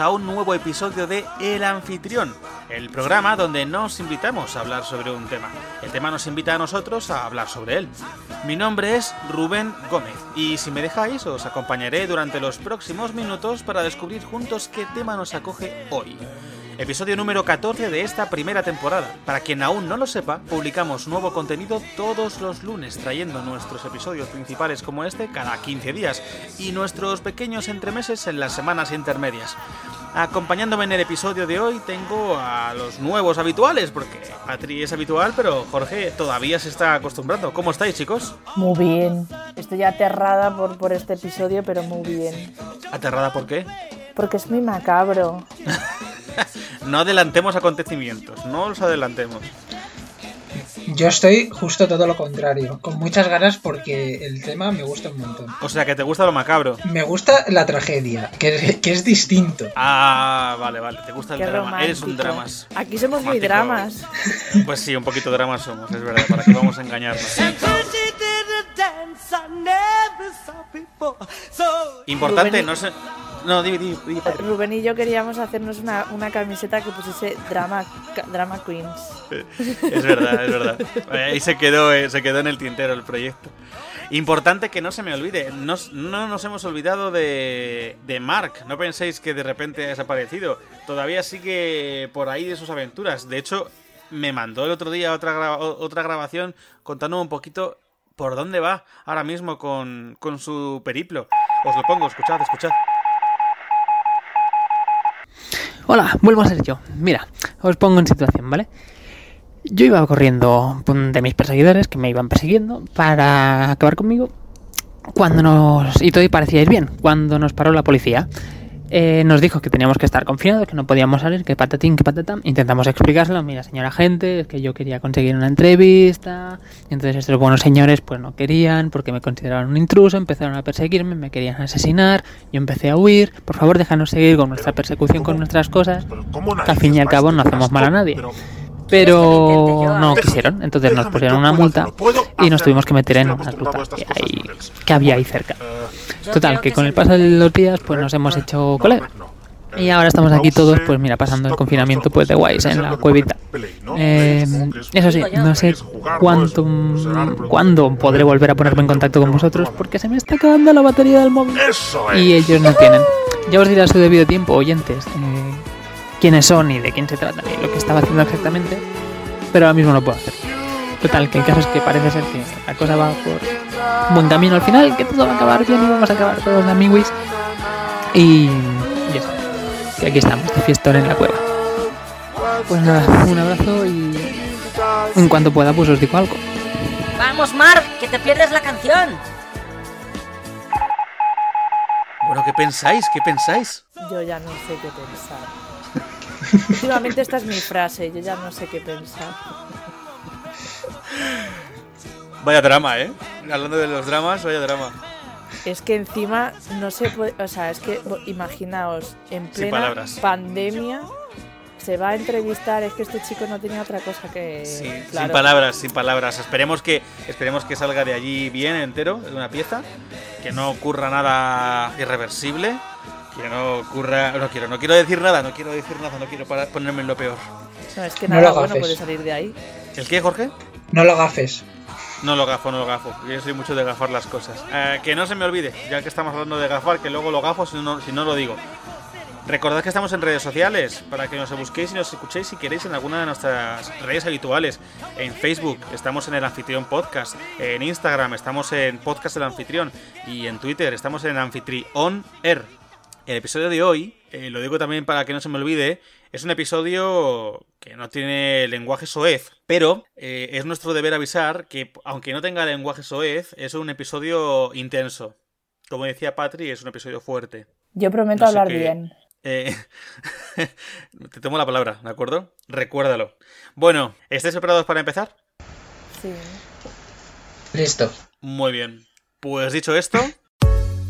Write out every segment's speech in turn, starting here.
a un nuevo episodio de El Anfitrión, el programa donde nos invitamos a hablar sobre un tema. El tema nos invita a nosotros a hablar sobre él. Mi nombre es Rubén Gómez y si me dejáis os acompañaré durante los próximos minutos para descubrir juntos qué tema nos acoge hoy episodio número 14 de esta primera temporada. Para quien aún no lo sepa, publicamos nuevo contenido todos los lunes, trayendo nuestros episodios principales como este cada 15 días y nuestros pequeños entremeses en las semanas intermedias. Acompañándome en el episodio de hoy tengo a los nuevos habituales, porque Patri es habitual, pero Jorge todavía se está acostumbrando. ¿Cómo estáis, chicos? Muy bien. Estoy aterrada por, por este episodio, pero muy bien. ¿Aterrada por qué? Porque es muy macabro. no adelantemos acontecimientos, no los adelantemos. Yo estoy justo todo lo contrario, con muchas ganas porque el tema me gusta un montón. O sea, que te gusta lo macabro. Me gusta la tragedia, que, es distinto. Ah, vale, vale, te gusta el drama. Eres un dramas. Aquí somos muy dramas. Pues sí, un poquito dramas somos, es verdad, para que vamos a engañarnos. Importante, no sé... No, di, di, Rubén y yo queríamos hacernos una, una camiseta que pusiese drama, drama Queens. Es verdad, es verdad. Ahí se quedó, eh, se quedó en el tintero el proyecto. Importante que no se me olvide, no nos hemos olvidado de, de, Mark. No penséis que de repente ha desaparecido. Todavía sigue por ahí de sus aventuras. De hecho, me mandó el otro día otra, otra grabación contando un poquito por dónde va ahora mismo con, con su periplo. Os lo pongo, escuchad, escuchad. Hola, vuelvo a ser yo. Mira, os pongo en situación, ¿vale? Yo iba corriendo de mis perseguidores que me iban persiguiendo para acabar conmigo. Cuando nos. Y todo parecía ir bien. Cuando nos paró la policía. Eh, nos dijo que teníamos que estar confinados, que no podíamos salir, que patatín, que patatán. Intentamos explicárselo, mira señora gente, es que yo quería conseguir una entrevista. Y entonces estos buenos señores pues no querían porque me consideraban un intruso, empezaron a perseguirme, me querían asesinar, yo empecé a huir. Por favor déjanos seguir con nuestra persecución, con nuestras cosas, que al fin y al cabo no hacemos mal a nadie pero no quisieron. Entonces nos pusieron una multa y nos tuvimos que meter en una ruta que, había ahí cerca. Total, que con el paso de los días pues nos hemos hecho colega. Y ahora estamos aquí todos, pues mira, pasando el confinamiento pues de guays en la cuevita. Eh, eso sí, no sé cuánto, cuándo podré volver a ponerme en contacto con vosotros porque se me está acabando la batería del móvil. Y ellos no tienen. Ya os diré a su debido tiempo, oyentes. Eh, quiénes son y de quién se trata y lo que estaba haciendo exactamente, pero ahora mismo no puedo hacer. Total, que el caso es que parece ser que la cosa va por buen camino al final, que todo va a acabar bien y vamos a acabar todos de amiguis. Y ya está, que aquí estamos, de fiestón en la cueva. Pues nada, un abrazo y en cuanto pueda pues os digo algo. Vamos, Mark, que te pierdes la canción. Bueno, ¿qué pensáis? ¿Qué pensáis? Yo ya no sé qué pensar. Últimamente esta es mi frase, yo ya no sé qué pensar. Vaya drama, ¿eh? Hablando de los dramas, vaya drama. Es que encima no se puede, o sea, es que imaginaos, en plena pandemia se va a entrevistar, es que este chico no tenía otra cosa que sí, sin palabras, sin palabras. Esperemos que esperemos que salga de allí bien entero, de una pieza, que no ocurra nada irreversible que no ocurra. No quiero, no quiero decir nada, no quiero decir nada, no quiero ponerme en lo peor. No, es que nada bueno puede salir de ahí. ¿El qué, Jorge? No lo gafes. No lo gafo, no lo gafo. Yo soy mucho de gafar las cosas. Eh, que no se me olvide, ya que estamos hablando de gafar, que luego lo gafo si no, si no lo digo. Recordad que estamos en redes sociales para que nos busquéis y nos escuchéis si queréis en alguna de nuestras redes habituales. En Facebook estamos en el Anfitrión Podcast, en Instagram estamos en Podcast del Anfitrión y en Twitter estamos en Anfitrión Air. El episodio de hoy, eh, lo digo también para que no se me olvide, es un episodio que no tiene lenguaje soez, pero eh, es nuestro deber avisar que, aunque no tenga lenguaje soez, es un episodio intenso. Como decía Patri, es un episodio fuerte. Yo prometo hablar bien. Eh, te tomo la palabra, ¿de acuerdo? Recuérdalo. Bueno, ¿estáis preparados para empezar? Sí. Listo. Muy bien. Pues dicho esto,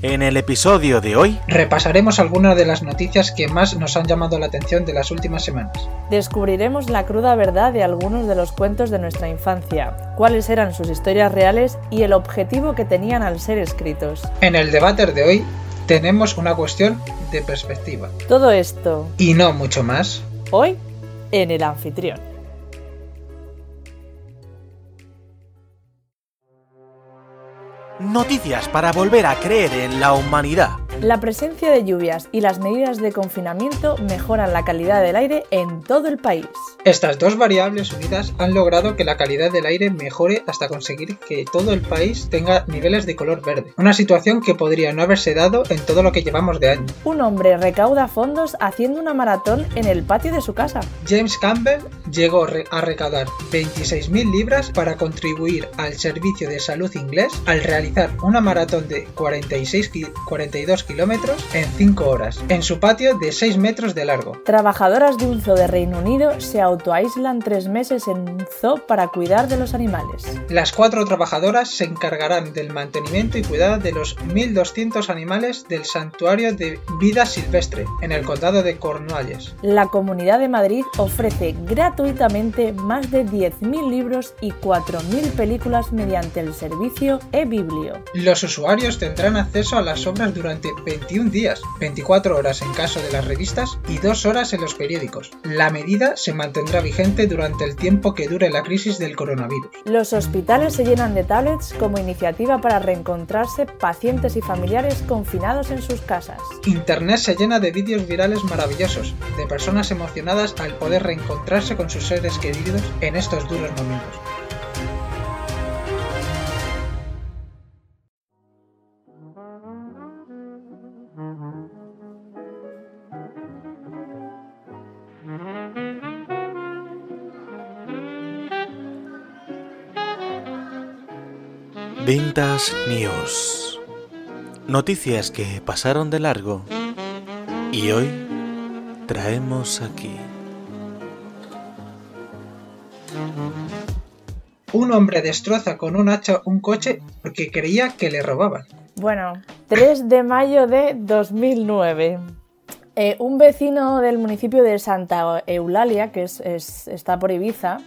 en el episodio de hoy repasaremos algunas de las noticias que más nos han llamado la atención de las últimas semanas. Descubriremos la cruda verdad de algunos de los cuentos de nuestra infancia, cuáles eran sus historias reales y el objetivo que tenían al ser escritos. En el debate de hoy tenemos una cuestión de perspectiva. Todo esto. Y no mucho más. Hoy, en el anfitrión. Noticias para volver a creer en la humanidad. La presencia de lluvias y las medidas de confinamiento mejoran la calidad del aire en todo el país. Estas dos variables unidas han logrado que la calidad del aire mejore hasta conseguir que todo el país tenga niveles de color verde. Una situación que podría no haberse dado en todo lo que llevamos de año. Un hombre recauda fondos haciendo una maratón en el patio de su casa. James Campbell llegó a recaudar 26.000 libras para contribuir al servicio de salud inglés al realizar una maratón de 46 42 kilómetros en 5 horas, en su patio de 6 metros de largo. Trabajadoras de un zoo de Reino Unido se autoaíslan tres meses en un zoo para cuidar de los animales. Las cuatro trabajadoras se encargarán del mantenimiento y cuidado de los 1.200 animales del santuario de vida silvestre en el condado de Cornualles. La Comunidad de Madrid ofrece gratuitamente más de 10.000 libros y 4.000 películas mediante el servicio e-biblio. Los usuarios tendrán acceso a las obras durante 21 días, 24 horas en caso de las revistas y 2 horas en los periódicos. La medida se mantendrá vigente durante el tiempo que dure la crisis del coronavirus. Los hospitales se llenan de tablets como iniciativa para reencontrarse pacientes y familiares confinados en sus casas. Internet se llena de vídeos virales maravillosos, de personas emocionadas al poder reencontrarse con sus seres queridos en estos duros momentos. Vintage News. Noticias que pasaron de largo y hoy traemos aquí. Un hombre destroza con un hacha un coche porque creía que le robaban. Bueno, 3 de mayo de 2009. Eh, un vecino del municipio de Santa Eulalia, que es, está por Ibiza,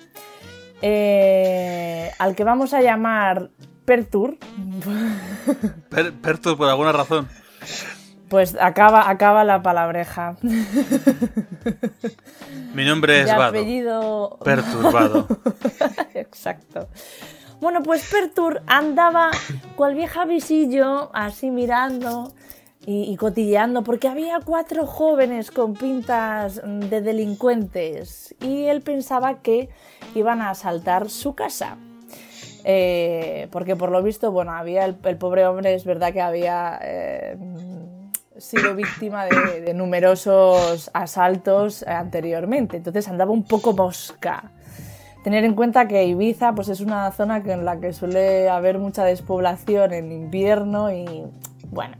eh, al que vamos a llamar Pertur. Pertur por alguna razón. Pues acaba, acaba la palabreja. Mi nombre es Vado. apellido... Perturbado. Exacto. Bueno, pues Pertur andaba cual vieja visillo, así mirando y, y, cotilleando, porque había cuatro jóvenes con pintas de delincuentes y él pensaba que iban a asaltar su casa. Eh, porque por lo visto, bueno, había el, pobre hombre, es verdad que había eh, sido víctima de, de, numerosos asaltos anteriormente, entonces andaba un poco mosca. Tener en cuenta que Ibiza pues, es una zona en la que suele haber mucha despoblación en invierno y bueno,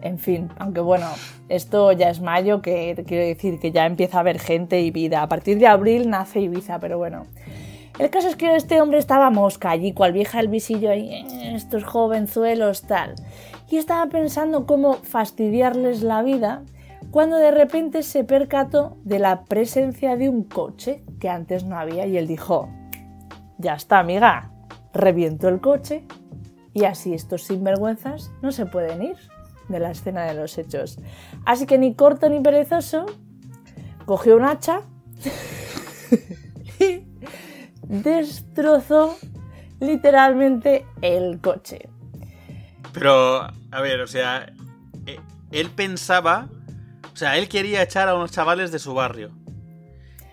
en fin, aunque bueno, esto ya es mayo, que quiero decir que ya empieza a haber gente y vida. A partir de abril nace Ibiza, pero bueno. El caso es que este hombre estaba mosca allí, cual vieja el visillo ahí, estos jovenzuelos tal. Y estaba pensando cómo fastidiarles la vida cuando de repente se percató de la presencia de un coche que antes no había y él dijo, ya está amiga, reviento el coche y así estos sinvergüenzas no se pueden ir de la escena de los hechos. Así que ni corto ni perezoso, cogió un hacha y destrozó literalmente el coche. Pero, a ver, o sea, él pensaba, o sea, él quería echar a unos chavales de su barrio.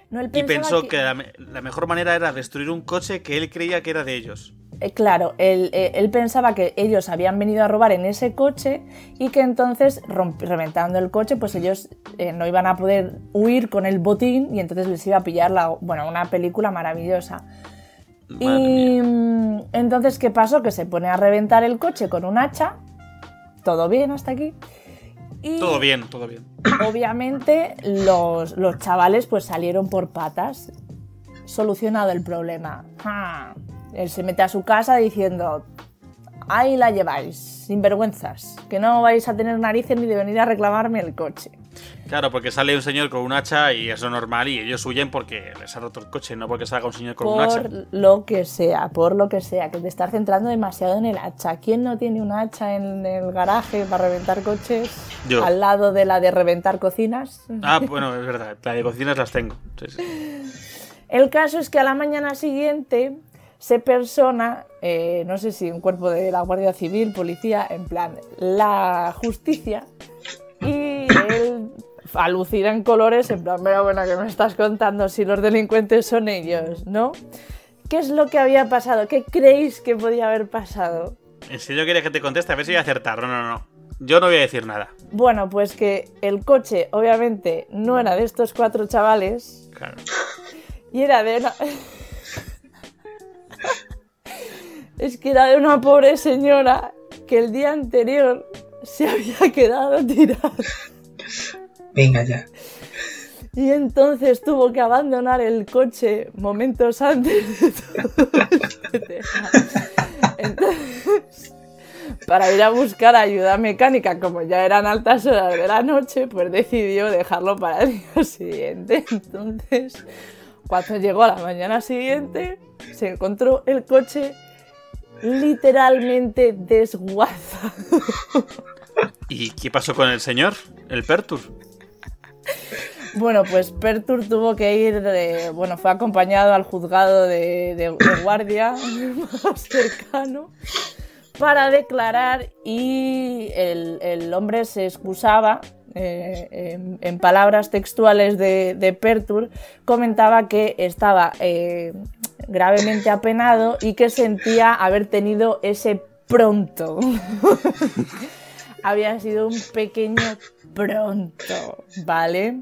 No, él y pensó que, que la, la, mejor manera era destruir un coche que él creía que era de ellos. Eh, claro, él, eh, él, pensaba que ellos habían venido a robar en ese coche y que entonces, reventando el coche, pues ellos eh, no iban a poder huir con el botín y entonces les iba a pillar la, bueno, una película maravillosa. Madre y mía. entonces, ¿qué pasó? Que se pone a reventar el coche con un hacha. Todo bien hasta aquí. Y Todo bien, todo bien. obviamente los, los chavales pues salieron por patas. Solucionado el problema. Ah, Él se mete a su casa diciendo, ahí la lleváis, sin vergüenzas, que no vais a tener narices ni de venir a reclamarme el coche. Claro, porque sale un señor con un hacha y eso es normal y ellos huyen porque les ha roto el coche, no porque salga un señor con un hacha. Por lo que sea, por lo que sea, que te estás centrando demasiado en el hacha. ¿Quién no tiene un hacha en el garaje para reventar coches Yo. al lado de la de reventar cocinas? Ah, bueno, es verdad, la de cocinas las tengo. Sí, sí. El caso es que a la mañana siguiente se persona, eh, no sé si un cuerpo de la Guardia Civil, policía, en plan, la justicia, y él alucina en colores, en plan, pero bueno, que me estás contando si los delincuentes son ellos, ¿no? ¿Qué es lo que había pasado? ¿Qué creéis que podía haber pasado? ¿En serio quieres que te conteste? A ver si voy a acertar. No, no, no. Yo no voy a decir nada. Bueno, pues que el coche obviamente no era de estos cuatro chavales, Claro. Y era de una... es que era de una pobre señora que el día anterior se había quedado tirada. Venga ya. Y entonces tuvo que abandonar el coche momentos antes de todo este tema. Entonces, para ir a buscar ayuda mecánica, como ya eran altas horas de la noche, pues decidió dejarlo para el día siguiente. Entonces, cuando llegó a la mañana siguiente, se encontró el coche literalmente desguazado. ¿Y qué pasó con el señor? El Pertur. Bueno, pues Pertur tuvo que ir, de- bueno, fue acompañado al juzgado de, de- de guardia más cercano para declarar y el, el hombre se excusaba. Eh, en, palabras textuales de, de Pertur, comentaba que estaba eh, gravemente apenado y que sentía haber tenido ese pronto. había sido un pequeño pronto, ¿vale?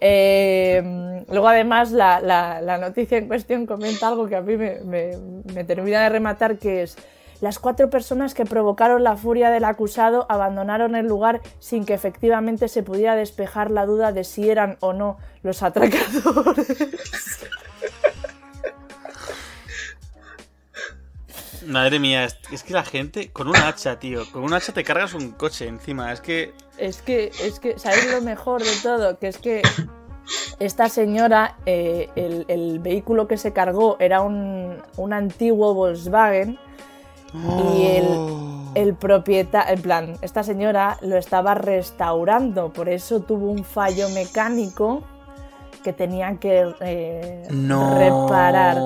Eh, luego además la, noticia en cuestión comenta algo que a mí me termina de rematar, que es las cuatro personas que provocaron la furia del acusado abandonaron el lugar sin que efectivamente se pudiera despejar la duda de si eran o no los atracadores. Madre mía, es, que la gente con un hacha, tío. Con un hacha te cargas un coche encima. Es que. Es que, es que, ¿sabéis lo mejor de todo? Que es que esta señora, eh, el, el vehículo que se cargó era un, un antiguo Volkswagen y el, el propietario, en plan, esta señora lo estaba restaurando, por eso tuvo un fallo mecánico que tenía que eh, No. reparar.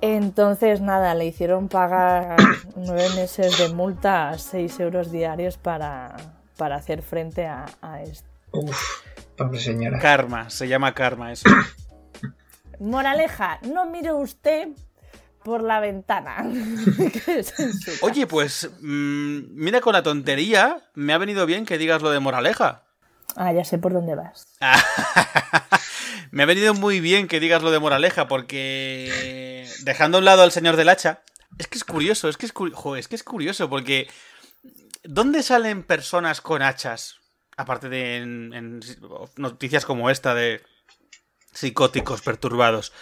Entonces, nada, le hicieron pagar nueve meses de multa a seis euros diarios para, para hacer frente a, a esto. Uf, pobre señora. Karma, se llama karma eso. Moraleja, no mire usted por la ventana. Oye, pues. mm, mira, con la tontería, me ha venido bien que digas lo de moraleja. Ah, ya sé por dónde vas. Me ha venido muy bien que digas lo de moraleja, porque dejando a un lado al señor del hacha, es que es curioso, es que es, es que es curioso, porque ¿dónde salen personas con hachas? Aparte de en, en noticias como esta de psicóticos perturbados.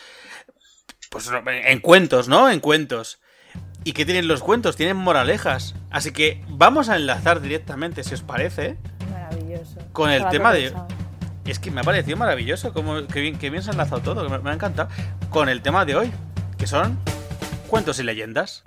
Pues en cuentos, ¿no? En cuentos. ¿Y qué tienen los cuentos? Tienen moralejas. Así que vamos a enlazar directamente, si os parece. Maravilloso. Con el tema de-. Es que me ha parecido maravilloso, como, que, bien, que bien se ha enlazado todo, que me, me ha encantado. Con el tema de hoy, que son cuentos y leyendas.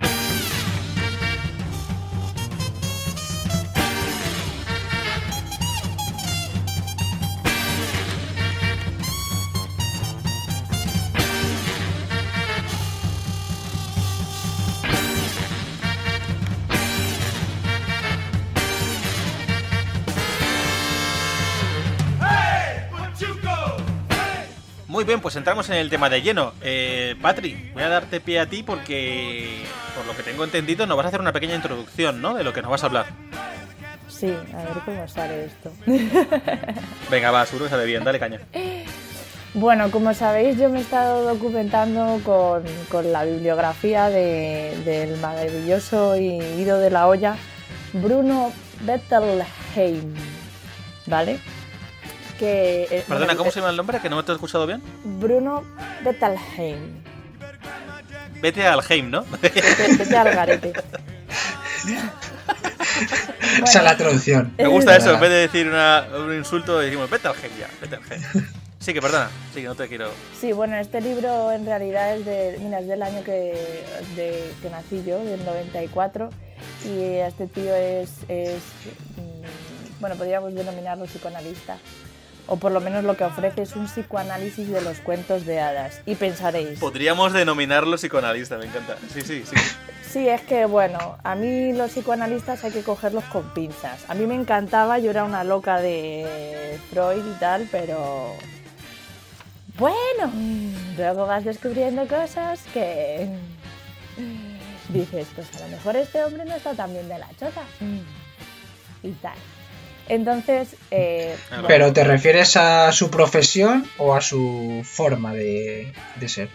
Muy bien, pues entramos en el tema de lleno. Eh, Patri, voy a darte pie a ti porque, por lo que tengo entendido, nos vas a hacer una pequeña introducción, ¿no? De lo que nos vas a hablar. Sí, a ver cómo sale esto. Venga, va, seguro que sale bien, dale caña. Bueno, como sabéis, yo me he estado documentando con, con la bibliografía de- del maravilloso y ido de la olla Bruno Bettelheim, ¿vale? Que, eh, Perdona, bueno, ¿cómo se llama el nombre? Que no me te he escuchado bien. Bruno Bettelheim. Vete al Heim, ¿no? Vete, vete al garete. Esa es la traducción. Me gusta eso, en vez de decir una- un insulto, decimos, vete al gen ya, vete al gen. Sí, que perdona, sí, que no te quiero... Sí, bueno, este libro en realidad es, de, mira, es del año que, de- que nací yo, del 94, y este tío es, es, mm, bueno, podríamos denominarlo psicoanalista, o por lo menos lo que ofrece es un psicoanálisis de los cuentos de hadas. Y pensaréis, Podríamos denominarlo psicoanalista, me encanta. Sí, sí, sí. sí, es que, bueno, a mí los psicoanalistas hay que cogerlos con pinzas. A mí me encantaba, yo era una loca de Freud y tal, pero bueno, luego vas descubriendo cosas que dices, pues a lo mejor este hombre no está tan bien de la chota. Y tal. Entonces, eh, bueno, Pero ¿te refieres a su profesión o a su forma de, de ser?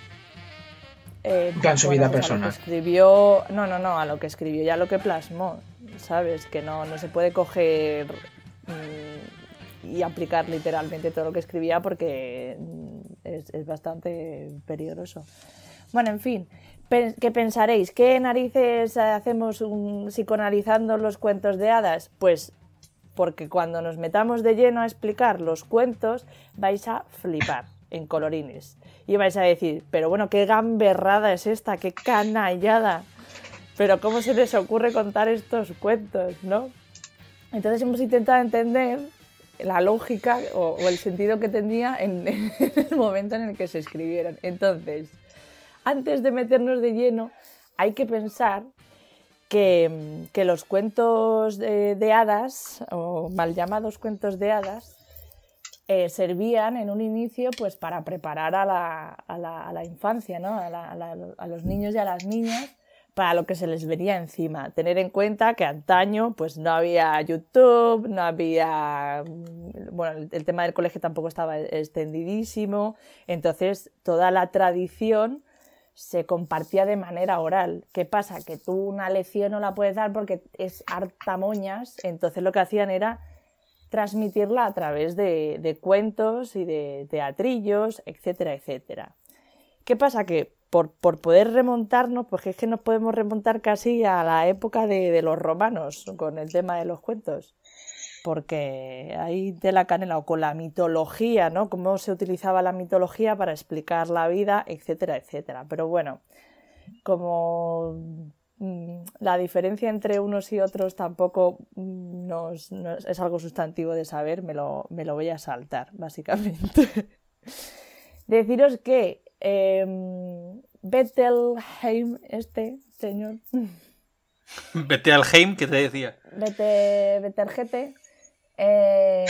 eh, en su vida pues a lo que personal. escribió, no, no, no, a lo que escribió y a lo que plasmó, ¿sabes? Que no, no se puede coger mm, y aplicar literalmente todo lo que escribía porque mm, es, es bastante peligroso. Bueno, en fin, ¿qué pensaréis? ¿Qué narices hacemos un- psicoanalizando los cuentos de hadas? Pues porque cuando nos metamos de lleno a explicar los cuentos vais a flipar en colorines. Y vais a decir, pero bueno, qué gamberrada es esta, qué canallada. Pero ¿cómo se les ocurre contar estos cuentos, no? Entonces hemos intentado entender la lógica o, el sentido que tenía en, en el momento en el que se escribieron. Entonces, antes de meternos de lleno, hay que pensar que, que los cuentos de, hadas, o mal llamados cuentos de hadas, eh, servían en un inicio pues para preparar a la, a la- infancia, ¿no? a los niños y a las niñas para lo que se les venía encima. Tener en cuenta que antaño pues no había YouTube, no había... mm, Bueno, el, el tema del colegio tampoco estaba extendidísimo, entonces toda la tradición se compartía de manera oral. ¿Qué pasa? Que tú una lección no la puedes dar porque es harta moñas, entonces lo que hacían era transmitirla a través de, de cuentos y de teatrillos, etcétera, etcétera. ¿Qué pasa? Que por, por poder remontarnos, pues es que nos podemos remontar casi a la época de, de los romanos con el tema de los cuentos. Porque ahí de la canela o con la mitología, ¿no? Cómo se utilizaba la mitología para explicar la vida, etcétera, etcétera. Pero bueno, como mm, la diferencia entre unos y otros tampoco mm, nos, nos- es algo sustantivo de saber, me lo, me lo voy a saltar, básicamente. Deciros que Bettelheim, este señor, Vete al Heim, que te decía. Bete- eh,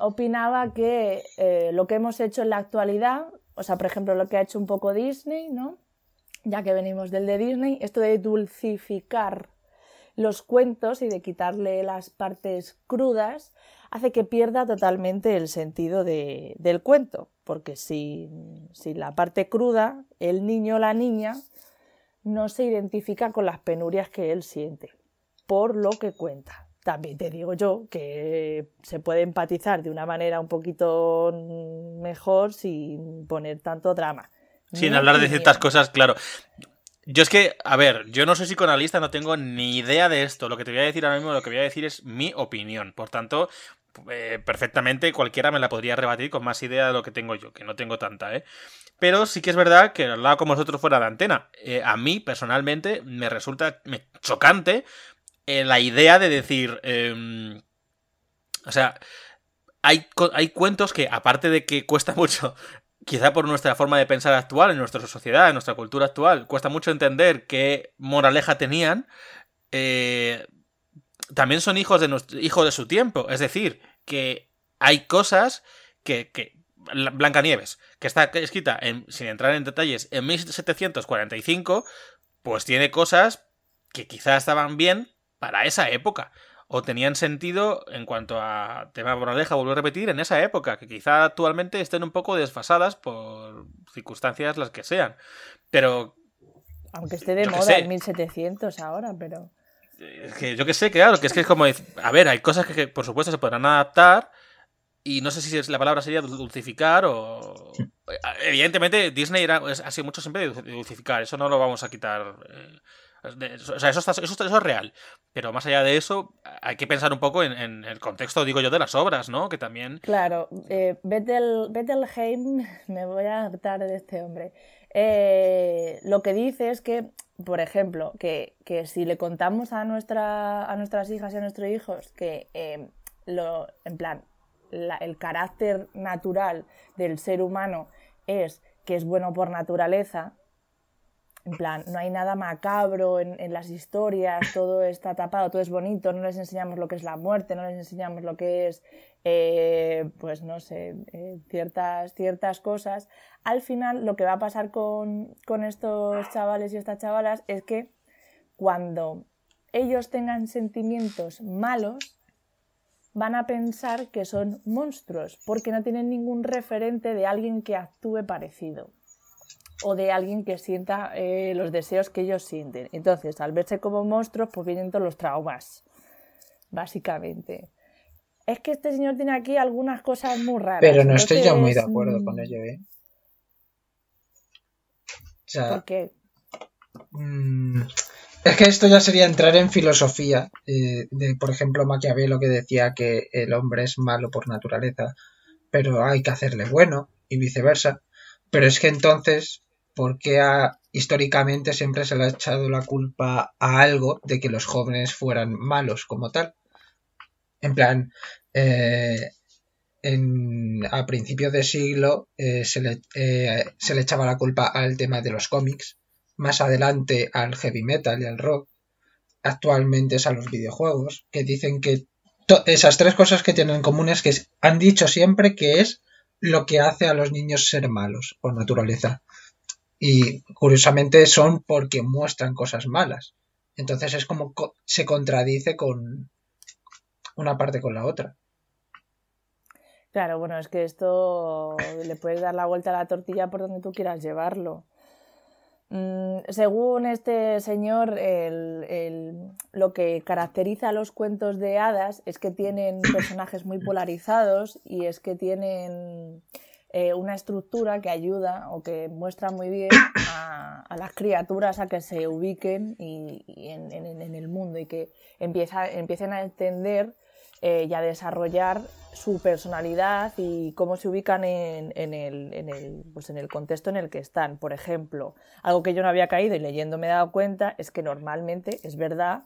opinaba que eh, lo que hemos hecho en la actualidad, o sea, por ejemplo, lo que ha hecho un poco Disney, ¿no? Ya que venimos del de Disney, esto de dulcificar los cuentos y de quitarle las partes crudas hace que pierda totalmente el sentido de- del cuento, porque si, si la parte cruda, el niño o la niña no se identifica con las penurias que él siente, por lo que cuenta. También te digo yo que se puede empatizar de una manera un poquito mejor sin poner tanto drama. Sin hablar de ciertas cosas, claro. Yo es que, a ver, yo no soy psicoanalista, no tengo ni idea de esto. Lo que te voy a decir ahora mismo, lo que voy a decir es mi opinión. Por tanto, eh, perfectamente cualquiera me la podría rebatir con más idea de lo que tengo yo, que no tengo tanta, ¿eh? Pero sí que es verdad que hablaba como vosotros fuera de antena. Eh, a mí, personalmente, me resulta me- chocante la idea de decir. em, o sea, hay, hay cuentos que, aparte de que cuesta mucho quizá por nuestra forma de pensar actual, en nuestra sociedad, en nuestra cultura actual, cuesta mucho entender qué moraleja tenían, eh, también son hijos de, nuestro, hijos de su tiempo. Es decir, que hay cosas que... que la- Blancanieves, que está escrita, sin entrar en detalles, en 1745, pues tiene cosas que quizá estaban bien para esa época. O tenían sentido en cuanto a tema moraleja, vuelvo a repetir, en esa época, que quizá actualmente estén un poco desfasadas por circunstancias las que sean. Pero Aunque esté de moda sé. en 1700 ahora, pero... es que yo que sé, claro, que es que es como a ver, hay cosas que, que, por supuesto se podrán adaptar y no sé si es- la palabra sería dulcificar o evidentemente Disney era, ha sido mucho siempre de dulcificar, eso no lo vamos a quitar. eh. O sea, eso, está- eso, eso es real. Pero más allá de eso, hay que pensar un poco en, el contexto, digo yo, de las obras, ¿no? Que también. Claro, eh, me voy a hartar de este hombre. Eh, lo que dice es que, por ejemplo, que, que si le contamos a, nuestra, a nuestras hijas y a nuestros hijos que, eh, lo, en plan, la- el carácter natural del ser humano es que es bueno por naturaleza, en plan, no hay nada macabro en, las historias, todo está tapado, todo es bonito, no les enseñamos lo que es la muerte, no les enseñamos lo que es, eh, pues no sé, eh, ciertas, ciertas cosas. Al final, lo que va a pasar con, con estos chavales y estas chavalas es que cuando ellos tengan sentimientos malos, van a pensar que son monstruos, porque no tienen ningún referente de alguien que actúe parecido o de alguien que sienta eh, los deseos que ellos sienten. Entonces, al verse como monstruos, pues vienen todos los traumas, básicamente. Es que este señor tiene aquí algunas cosas muy raras. Pero no estoy yo muy de acuerdo mm, con ello, ¿eh? O sea, ¿Por qué? Mm, Es que esto ya sería entrar en filosofía, eh, de por ejemplo Maquiavelo que decía que el hombre es malo por naturaleza, pero hay que hacerle bueno y viceversa. Pero es que entonces, ¿por qué a- históricamente siempre se le ha echado la culpa a algo de que los jóvenes fueran malos como tal? En plan, eh, a principios de siglo eh, se, le, eh, se le echaba la culpa al tema de los cómics, más adelante al heavy metal y al rock, actualmente es a los videojuegos, que dicen que esas tres cosas que tienen en común es que han dicho siempre que es lo que hace a los niños ser malos por naturaleza. Y curiosamente son porque muestran cosas malas. Entonces es como co- se contradice con una parte con la otra. Claro, bueno, es que esto le puedes dar la vuelta a la tortilla por donde tú quieras llevarlo. Mm, según este señor, el- el- lo que caracteriza a los cuentos de hadas es que tienen personajes muy polarizados y es que tienen eh, una estructura que ayuda o que muestra muy bien a, las criaturas a que se ubiquen y, en, el mundo y que empieza, empiecen a entender eh, y a desarrollar su personalidad y cómo se ubican en, en el, el, pues en el contexto en el que están. Por ejemplo, algo que yo no había caído y leyendo me he dado cuenta es que normalmente es verdad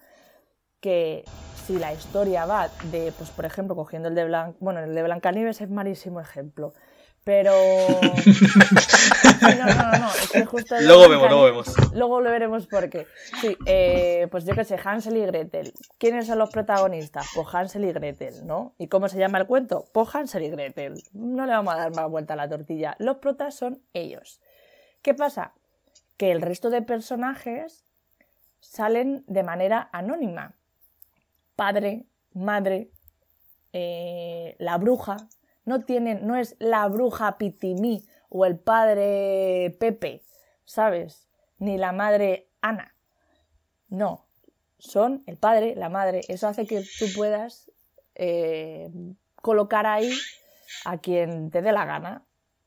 que si la historia va de, pues por ejemplo, cogiendo el de Blanc, bueno, el de Blancanieves es malísimo ejemplo, pero no, no, no, no, es que justo el de Luego vemos, luego vemos. Luego lo veremos por qué. Sí, eh, pues yo qué sé, Hansel y Gretel. ¿Quiénes son los protagonistas? Pues Hansel y Gretel, ¿no? ¿Y cómo se llama el cuento? Pues Hansel y Gretel. No le vamos a dar más vuelta a la tortilla. Los protas son ellos. ¿Qué pasa? Que el resto de personajes salen de manera anónima. Padre, madre, eh, la bruja. No tienen, no es la bruja Pitimí o el padre Pepe, ¿sabes? Ni la madre Ana. No, son el padre, la madre. Eso hace que tú puedas eh, colocar ahí a quien te dé la gana.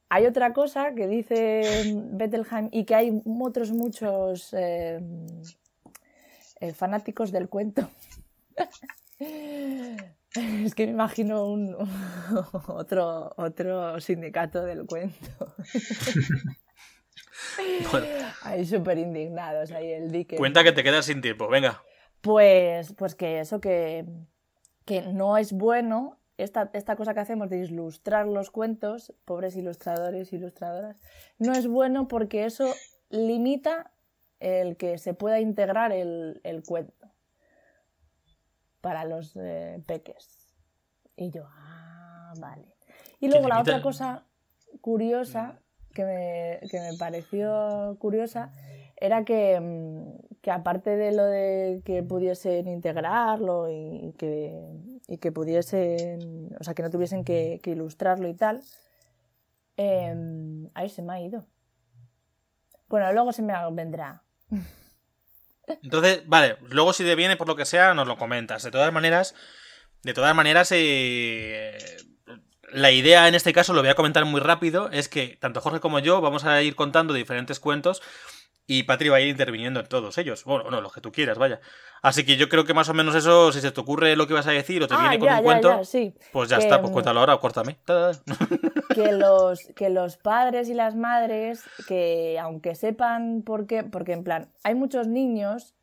Hay otra cosa que dice Bettelheim y que hay otros muchos eh, eh, fanáticos del cuento. Es que me imagino un otro, otro sindicato del cuento. Bueno, Ahí súper indignados, ahí el dique. cuenta que te quedas sin tiempo, venga. Pues, pues que eso que, que no es bueno, esta, esta cosa que hacemos de ilustrar los cuentos, pobres ilustradores, ilustradoras, no es bueno porque eso limita el que se pueda integrar el, el cuento para los eh, peques. Y yo, ah, vale. Y luego la otra cosa curiosa que me, que me pareció curiosa era que, mm, que aparte de lo de que pudiesen integrarlo y que, y que pudiesen, o sea, que no tuviesen que, que ilustrarlo y tal, em, ahí se me ha ido. Bueno, luego se me vendrá. Entonces, vale, luego si te viene por lo que sea, nos lo comentas. De todas maneras, de todas maneras, eh, la idea en este caso, lo voy a comentar muy rápido, es que tanto Jorge como yo vamos a ir contando diferentes cuentos Y Patri va a ir interviniendo en todos ellos. Bueno, no, los que tú quieras, vaya. Así que yo creo que más o menos eso, si se te ocurre lo que vas a decir o te Ah, viene con ya, un ya, cuento, ya, sí. pues ya Que, está, pues cuéntalo ahora o córtame. Ta, ta. que los, que los padres y las madres, que aunque sepan por qué, porque en plan, hay muchos niños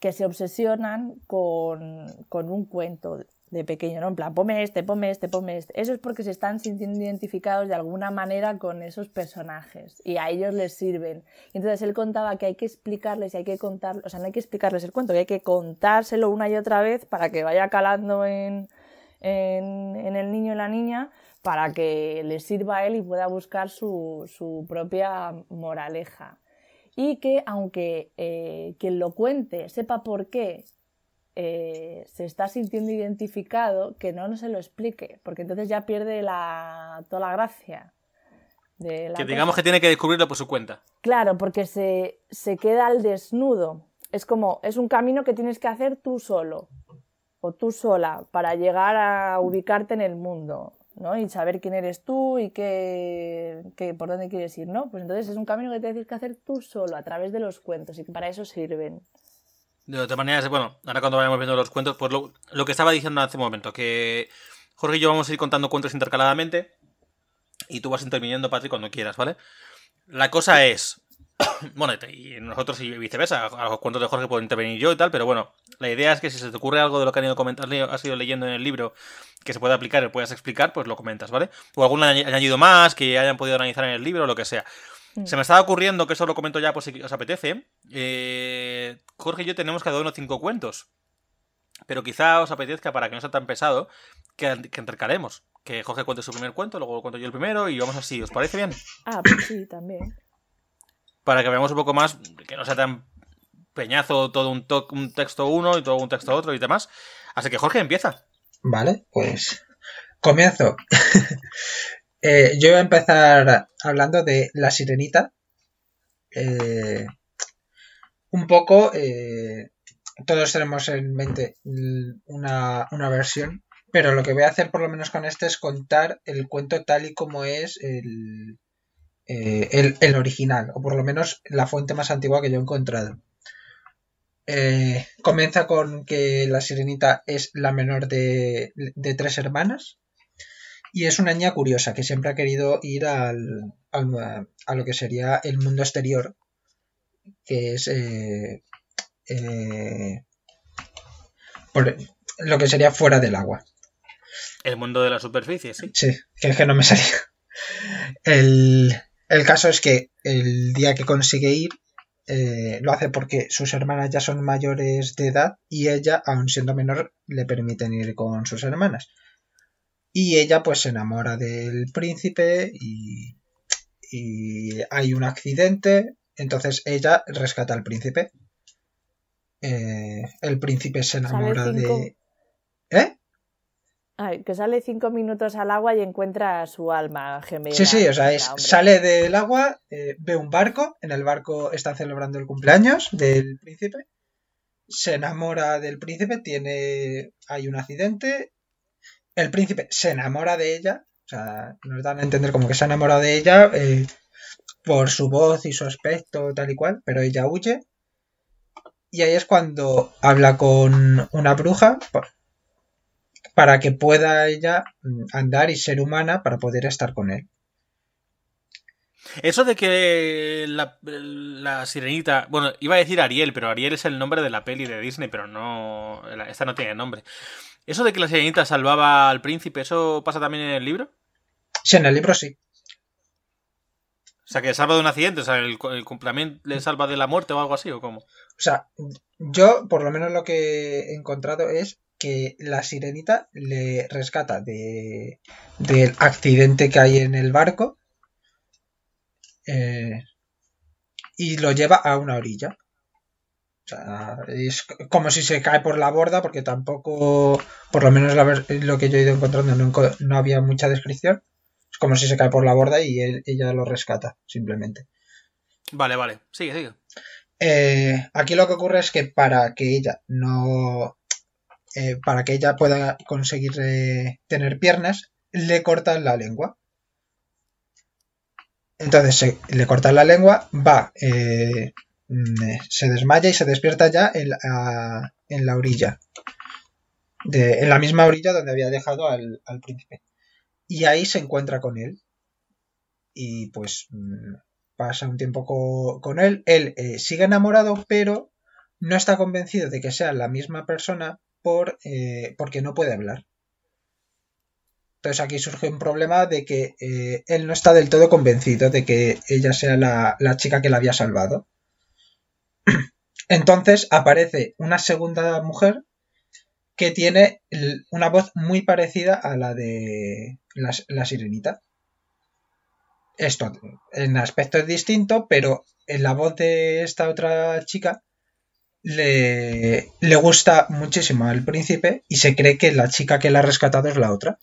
que se obsesionan con, con un cuento de pequeño, ¿no? En plan, ponme este, ponme este, ponme este. Eso es porque se están sintiendo identificados de alguna manera con esos personajes y a ellos les sirven. Entonces él contaba que hay que explicarles y hay que contar, o sea, no hay que explicarles el cuento, que hay que contárselo una y otra vez para que vaya calando en, en, el niño y la niña para que le sirva a él y pueda buscar su, su propia moraleja. Y que aunque eh, quien lo cuente sepa por qué eh, se está sintiendo identificado, que no, no se lo explique, porque entonces ya pierde la, toda la gracia. De la Que cosa. digamos que tiene que descubrirlo por su cuenta. Claro, porque se, se queda al desnudo. Es como, es un camino que tienes que hacer tú solo o tú sola para llegar a ubicarte en el mundo, ¿no? Y saber quién eres tú y qué, qué- por dónde quieres ir, ¿no? Pues entonces es un camino que tienes que hacer tú solo, a través de los cuentos, y que para eso sirven. De otra manera, bueno, ahora cuando vayamos viendo los cuentos, pues lo, lo que estaba diciendo hace un momento, que Jorge y yo vamos a ir contando cuentos intercaladamente y tú vas interviniendo, Patrick, cuando quieras, ¿vale? La cosa es, bueno, y nosotros y viceversa, a los cuentos de Jorge puedo intervenir yo y tal, pero bueno, la idea es que si se te ocurre algo de lo que han ido comentando, has ido leyendo en el libro que se pueda aplicar y puedas explicar, pues lo comentas, ¿vale? O algún añ- añadido más que hayan podido analizar en el libro o lo que sea. Se me estaba ocurriendo, que eso lo comento ya, pues si os apetece. eh, Jorge y yo tenemos cada uno cinco cuentos. Pero quizá os apetezca, para que no sea tan pesado, que, que intercalemos. Que Jorge cuente su primer cuento, luego cuento yo el primero y vamos así. ¿Os parece bien? Ah, pues sí, también. Para que veamos un poco más, que no sea tan peñazo todo un, to- un texto uno y todo un texto otro y demás. Así que Jorge empieza. Vale, pues comienzo. Eh, yo voy a empezar hablando de La Sirenita. Eh, un poco, eh, todos tenemos en mente una, una versión, pero lo que voy a hacer por lo menos con este es contar el cuento tal y como es el, el, el original, o por lo menos la fuente más antigua que yo he encontrado. Comienza con que la sirenita es la menor de, de tres hermanas y es una niña curiosa que siempre ha querido ir al, al- a lo que sería el mundo exterior, que es eh, eh, por lo que sería fuera del agua. El mundo de la superficie, sí. Sí, que es que no me salía. El, el caso es que el día que consigue ir, eh, lo hace porque sus hermanas ya son mayores de edad y ella, aun siendo menor, le permiten ir con sus hermanas. Y ella pues se enamora del príncipe y, y hay un accidente, entonces ella rescata al príncipe. Eh, el príncipe se enamora de... ¿Eh? Ay, que sale cinco minutos al agua y encuentra su alma gemela. Sí, sí, o sea, es, sale del agua, eh, ve un barco, en el barco están celebrando el cumpleaños del príncipe, se enamora del príncipe, tiene, hay un accidente, el príncipe se enamora de ella, o sea, nos dan a entender como que se enamora de ella eh, por su voz y su aspecto tal y cual, pero ella huye. Y ahí es cuando habla con una bruja pa- para que pueda ella mm, andar y ser humana para poder estar con él. Eso de que la, la sirenita. Bueno, iba a decir Ariel, pero Ariel es el nombre de la peli de Disney, pero no. Esta no tiene nombre. Eso de que la sirenita salvaba al príncipe, ¿eso pasa también en el libro? Sí, en el libro sí. O sea, que salva de un accidente, o sea, el, el cumplimiento le salva de la muerte o algo así, ¿o cómo? O sea, yo por lo menos lo que he encontrado es que la sirenita le rescata de, del accidente que hay en el barco eh, y lo lleva a una orilla. O sea, es como si se cae por la borda porque tampoco, por lo menos la lo que yo he ido encontrando, no, no había mucha descripción. Es como si se cae por la borda y él- ella lo rescata, simplemente. Vale, vale. Sigue, sigue. Eh, aquí lo que ocurre es que para que ella no. eh, para que ella pueda conseguir eh, tener piernas, le cortan la lengua. Entonces le cortan la lengua, va, se desmaya y se despierta ya en la, orilla. En la misma orilla donde había dejado al, príncipe. Y ahí se encuentra con él. Y pues mm, pasa un tiempo co- con él. Él eh, sigue enamorado, pero no está convencido de que sea la misma persona por, eh, porque no puede hablar. Entonces aquí surge un problema de que eh, él no está del todo convencido de que ella sea la, la chica que la había salvado. Entonces aparece una segunda mujer que tiene una voz muy parecida a la de la, la sirenita. Esto en aspecto es distinto, pero en la voz de esta otra chica le, le gusta muchísimo al príncipe y se cree que la chica que la ha rescatado es la otra.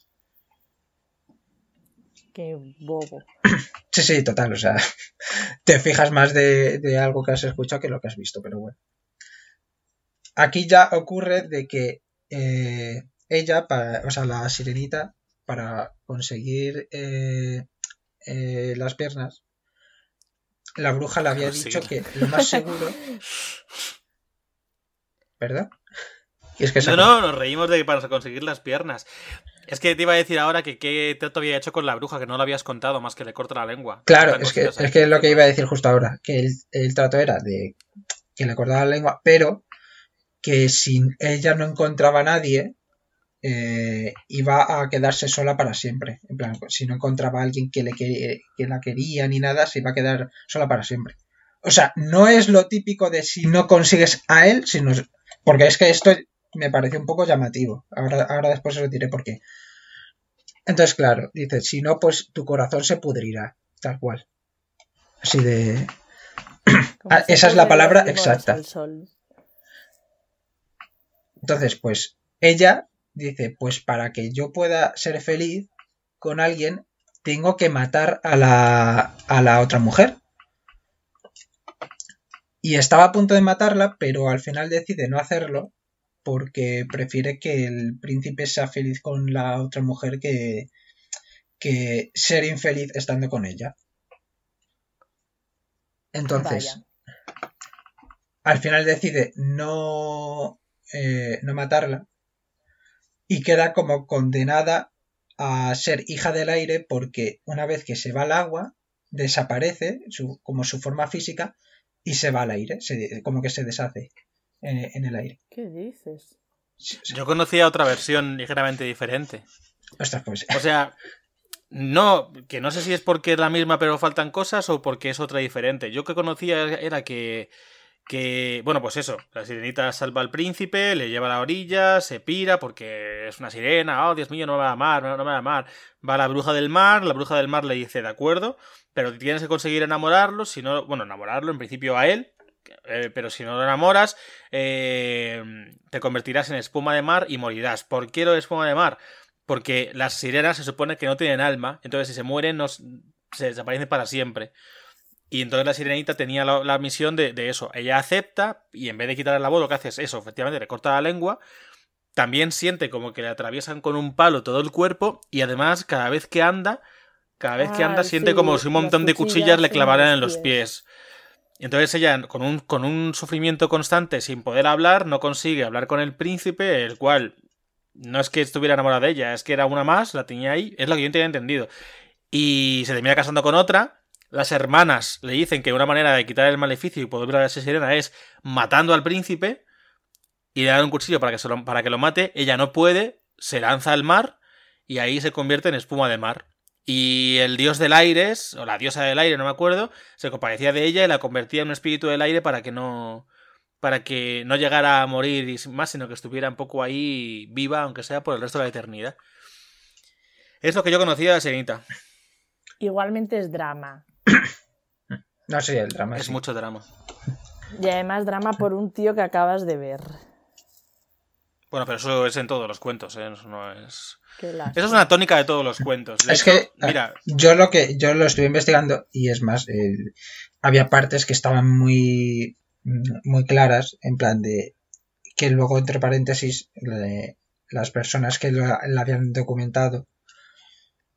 Qué bobo. Sí, sí, total, o sea, te fijas más de, de algo que has escuchado que lo que has visto, pero bueno. Aquí ya ocurre de que eh, ella, para, o sea, la sirenita, para conseguir eh, eh, las piernas, la bruja le había dicho que lo más seguro... ¿Verdad? Y es que No, no, nos reímos de que para conseguir las piernas. Es que te iba a decir ahora que qué trato había hecho con la bruja, que no lo habías contado, más que le corta la lengua. Claro, es que, es que es lo que iba a decir justo ahora, que el, el trato era de que le cortaba la lengua, pero que si ella no encontraba a nadie, eh, iba a quedarse sola para siempre. En plan, si no encontraba a alguien que, le que, que la quería ni nada, se iba a quedar sola para siempre. O sea, no es lo típico de si no consigues a él, sino... Porque es que esto me parece un poco llamativo. Ahora, ahora después os diré por qué. Entonces, claro, dice, si no, pues tu corazón se pudrirá, tal cual. Así de... Ah, esa es la palabra exacta. sol. Entonces, pues ella dice, pues para que yo pueda ser feliz con alguien, tengo que matar a la, a la otra mujer. Y estaba a punto de matarla, pero al final decide no hacerlo porque prefiere que el príncipe sea feliz con la otra mujer que, que ser infeliz estando con ella. Entonces, Vaya. al final decide no, eh, no matarla y queda como condenada a ser hija del aire porque una vez que se va al agua desaparece su- como su forma física y se va al aire, se- como que se deshace en, en el aire. ¿Qué dices? Yo conocía otra versión ligeramente diferente. Ostras, pues, O sea, no, que no sé si es porque es la misma pero faltan cosas o porque es otra diferente. Yo que conocía era que, que bueno, pues eso, la sirenita salva al príncipe, le lleva a la orilla, se pira porque es una sirena, oh Dios mío, no me va a amar, no, no me va a amar. Va a la bruja del mar, la bruja del mar le dice, de acuerdo, pero tienes que conseguir enamorarlo, si no, bueno, enamorarlo en principio a él, eh, pero si no lo enamoras, eh, te convertirás en espuma de mar y morirás. ¿Por qué lo de espuma de mar? Porque las sirenas se supone que no tienen alma, entonces si se mueren nos, se desaparecen para siempre. Y entonces la sirenita tenía la, la misión de, de eso. Ella acepta y en vez de quitarle la voz lo que hace es eso, efectivamente le corta la lengua. También siente como que le atraviesan con un palo todo el cuerpo y además cada vez que anda, cada vez que Ah, anda siente sí, como si un montón de cuchillas cuchillas le clavaran en los pies. pies. Entonces ella, con un, con un sufrimiento constante, sin poder hablar, no consigue hablar con el príncipe, el cual no es que estuviera enamorado de ella, es que era una más, la tenía ahí, es lo que yo tenía entendido. Y se termina casando con otra. Las hermanas le dicen que una manera de quitar el maleficio y poder ver a esa sirena es matando al príncipe y le dan un cuchillo para que, se lo, para que lo mate. Ella no puede, se lanza al mar y ahí se convierte en espuma de mar. Y el dios del aire, o la diosa del aire, no me acuerdo, se compadecía de ella y la convertía en un espíritu del aire para que no para que no llegara a morir y más, sino que estuviera un poco ahí viva, aunque sea por el resto de la eternidad. Es lo que yo conocía de la Sirenita. Igualmente es drama. no sé, el drama Es sí. mucho drama. Y además drama por un tío que acabas de ver. Bueno, pero eso es en todos los cuentos, ¿eh? Eso no es... Esa es una tónica de todos los cuentos. De Es hecho, que, mira, Yo lo que yo lo estuve investigando y es más, eh, había partes que estaban muy muy claras, en plan de que luego entre paréntesis le- las personas que lo- la habían documentado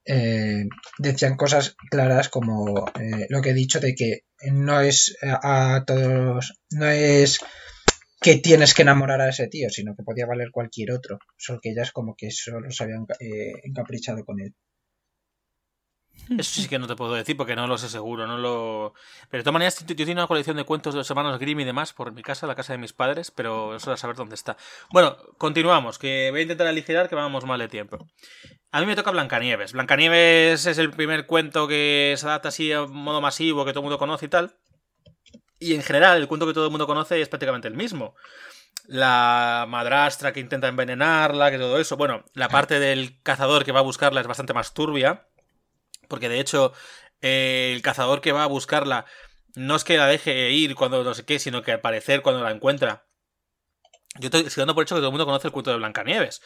eh, decían cosas claras como eh, lo que he dicho de que no es a, a todos, no es que tienes que enamorar a ese tío, sino que podía valer cualquier otro, solo que ellas como que solo se habían eh, encaprichado con él. Eso sí que no te puedo decir porque no lo sé seguro, no lo... Pero de todas maneras, yo tengo una colección de cuentos de los hermanos Grimm y demás por mi casa, la casa de mis padres, pero eso a saber dónde está. Bueno, continuamos, que voy a intentar aligerar que vamos mal de tiempo. A mí me toca Blancanieves. Blancanieves es el primer cuento que se adapta así a modo masivo, que todo el mundo conoce y tal. Y en general, el cuento que todo el mundo conoce es prácticamente el mismo. La madrastra que intenta envenenarla, que todo eso. Bueno, la parte del cazador que va a buscarla es bastante más turbia. Porque de hecho, eh, el cazador que va a buscarla no es que la deje ir cuando no sé qué, sino que al parecer cuando la encuentra. Yo estoy dando por hecho que todo el mundo conoce el cuento de Blancanieves.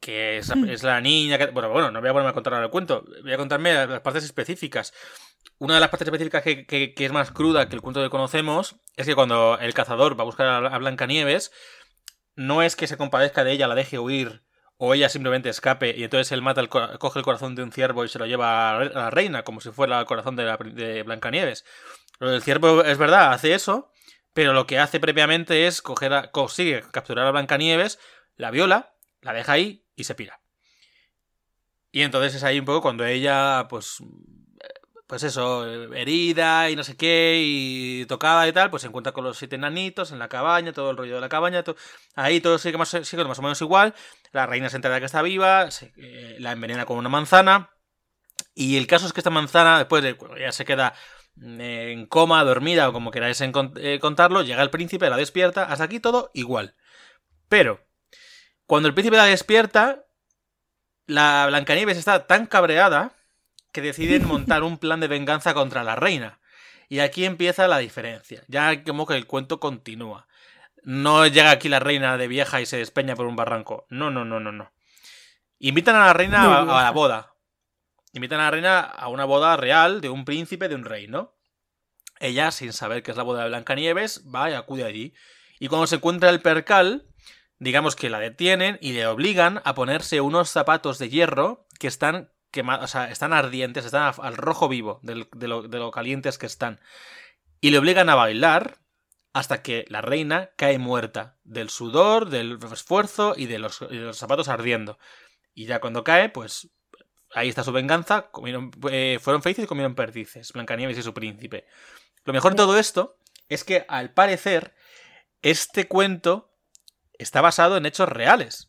Que es, la niña que. Bueno, bueno, no voy a ponerme a contar ahora el cuento. Voy a contarme las partes específicas. Una de las partes específicas que, que- es más cruda que el cuento que conocemos es que cuando el cazador va a buscar a, Blancanieves, no es que se compadezca de ella, la deje huir o ella simplemente escape y entonces él mata el, coge el corazón de un ciervo y se lo lleva a la reina, como si fuera el corazón de, la, de Blancanieves. Lo del ciervo es verdad, hace eso, pero lo que hace previamente es coger a- consigue capturar a Blancanieves, la viola, la deja ahí y se pira. Y entonces es ahí un poco cuando ella, pues, pues eso, herida y no sé qué, y tocada y tal, pues se encuentra con los siete enanitos en la cabaña, todo el rollo de la cabaña, to- ahí todo sigue más, o menos igual, la reina se entera que está viva, eh, la envenena con una manzana, y el caso es que esta manzana, después de ya se queda en coma, dormida o como queráis eh, contarlo, llega el príncipe, la despierta, hasta aquí todo igual. Pero, cuando el príncipe la despierta, la Blancanieves está tan cabreada que deciden montar un plan de venganza contra la reina. Y aquí empieza la diferencia. Ya como que el cuento continúa. No llega aquí la reina de vieja y se despeña por un barranco. No, no, no, no, no. Invitan a la reina a, a la boda. Invitan a la reina a una boda real de un príncipe de un rey, ¿no? Ella, sin saber que es la boda de Blancanieves, va y acude allí. Y cuando se encuentra el percal, digamos que la detienen y le obligan a ponerse unos zapatos de hierro que están quemados, o sea, están ardientes, están al rojo vivo de, lo, de calientes que están. Y le obligan a bailar hasta que la reina cae muerta del sudor, del esfuerzo y y de los zapatos ardiendo. Y ya cuando cae, pues ahí está su venganza. Comieron, eh, fueron felices y comieron perdices, Blancanieves y su príncipe. Lo mejor de todo esto es que, al parecer, este cuento está basado en hechos reales.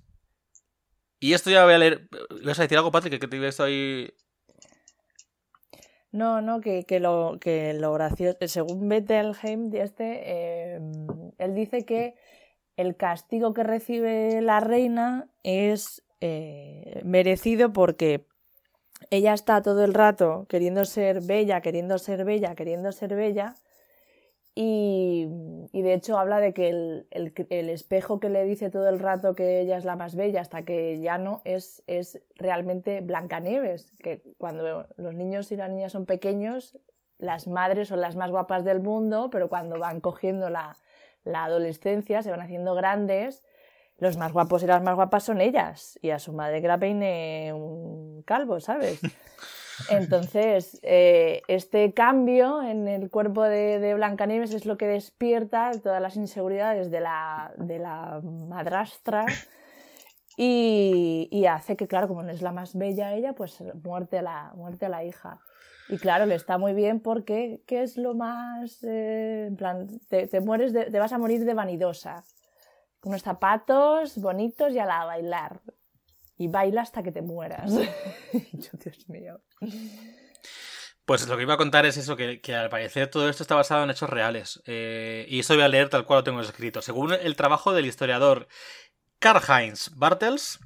Y esto ya voy a leer. ¿Vas a decir algo, Patrick? Que te estoy. No, no, que, que lo, que lo gracioso, según Bettelheim, este, eh, él dice que el castigo que recibe la reina es eh, merecido porque ella está todo el rato queriendo ser bella, queriendo ser bella, queriendo ser bella. Y, y de hecho habla de que el, el- espejo que le dice todo el rato que ella es la más bella hasta que ya no es, es realmente Blancanieves, que cuando los niños y las niñas son pequeños, las madres son las más guapas del mundo, pero cuando van cogiendo la, la adolescencia, se van haciendo grandes, los más guapos y las más guapas son ellas, y a su madre que la peine un calvo, ¿sabes? Entonces, eh, este cambio en el cuerpo de, de Blancanieves es lo que despierta todas las inseguridades de la, de la madrastra y, y hace que, claro, como no es la más bella ella, pues muerte a la, muerte a la hija. Y claro, le está muy bien porque, ¿qué es lo más? eh, en plan, te, te mueres de- te vas a morir de vanidosa. Unos zapatos bonitos y a la bailar. Y baila hasta que te mueras. Dios mío. Pues lo que iba a contar es eso, que, al parecer todo esto está basado en hechos reales. Eh, y esto voy a leer tal cual lo tengo escrito. Según el trabajo del historiador Karl-Heinz Bartels,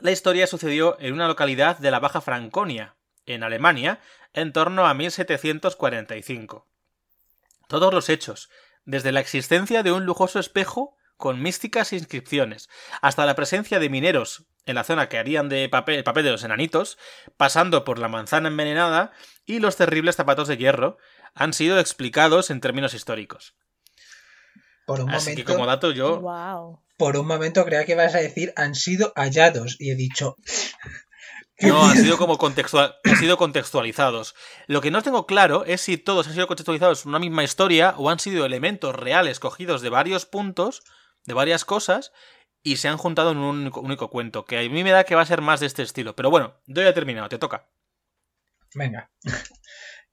la historia sucedió en una localidad de la Baja Franconia, en Alemania, en torno a 1745. Todos los hechos, desde la existencia de un lujoso espejo con místicas inscripciones, hasta la presencia de mineros en la zona que harían de papel, el papel de los enanitos, pasando por la manzana envenenada y los terribles zapatos de hierro, han sido explicados en términos históricos. Por un Así que momento, como dato yo... Wow. por un momento creía que ibas a decir han sido hallados y he dicho No, han sido como contextual, han sido contextualizados. Lo que no tengo claro es si todos han sido contextualizados en una misma historia o han sido elementos reales cogidos de varios puntos, de varias cosas, y se han juntado en un único, cuento. Que a mí me da que va a ser más de este estilo. Pero bueno, yo ya he terminado, te toca. Venga.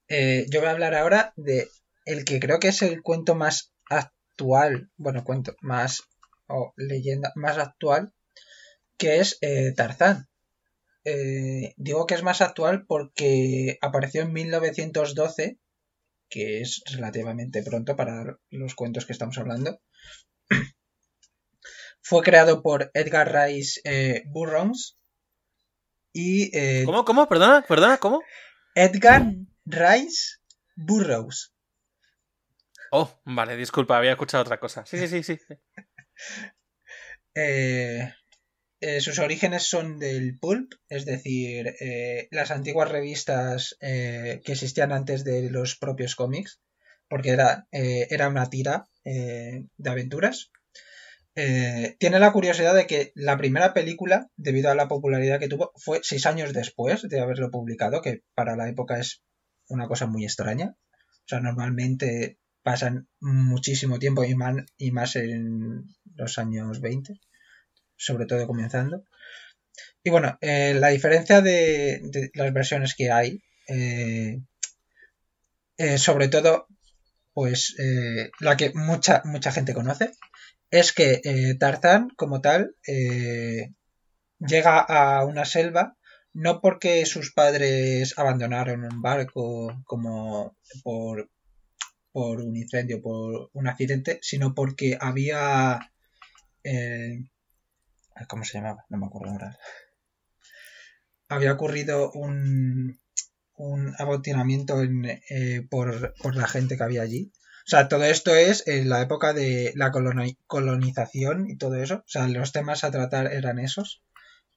Eh, yo voy a hablar ahora de el que creo que es el cuento más actual, bueno, cuento más o leyenda más actual, que es eh, Tarzán. Eh, digo que es más actual porque apareció en 1912, que es relativamente pronto para los cuentos que estamos hablando. Fue creado por Edgar Rice eh, Burroughs y... eh, ¿Cómo? ¿Cómo? Perdona, perdona, ¿cómo? Edgar Rice Burroughs. Oh, vale, disculpa, había escuchado otra cosa. Sí, sí, sí, sí. Eh, eh, sus orígenes son del pulp, es decir, eh, las antiguas revistas eh, que existían antes de los propios cómics, porque era, era una tira de aventuras. Eh, tiene la curiosidad de que la primera película, debido a la popularidad que tuvo, fue seis años después de haberlo publicado, que para la época es una cosa muy extraña. O sea, normalmente pasan muchísimo tiempo y, más en los años 20, sobre todo comenzando. Y bueno, eh, la diferencia de, las versiones que hay, eh, sobre todo, pues la que mucha, mucha gente conoce, es que eh, Tarzán, como tal, eh, llega a una selva no porque sus padres abandonaron un barco como por, por un incendio, por un accidente, sino porque había... eh, ¿Cómo se llamaba? No me acuerdo ahora. Había ocurrido un, un amotinamiento en, eh, por, por la gente que había allí. O sea, todo esto es en la época de la coloni- colonización y todo eso. O sea, los temas a tratar eran esos.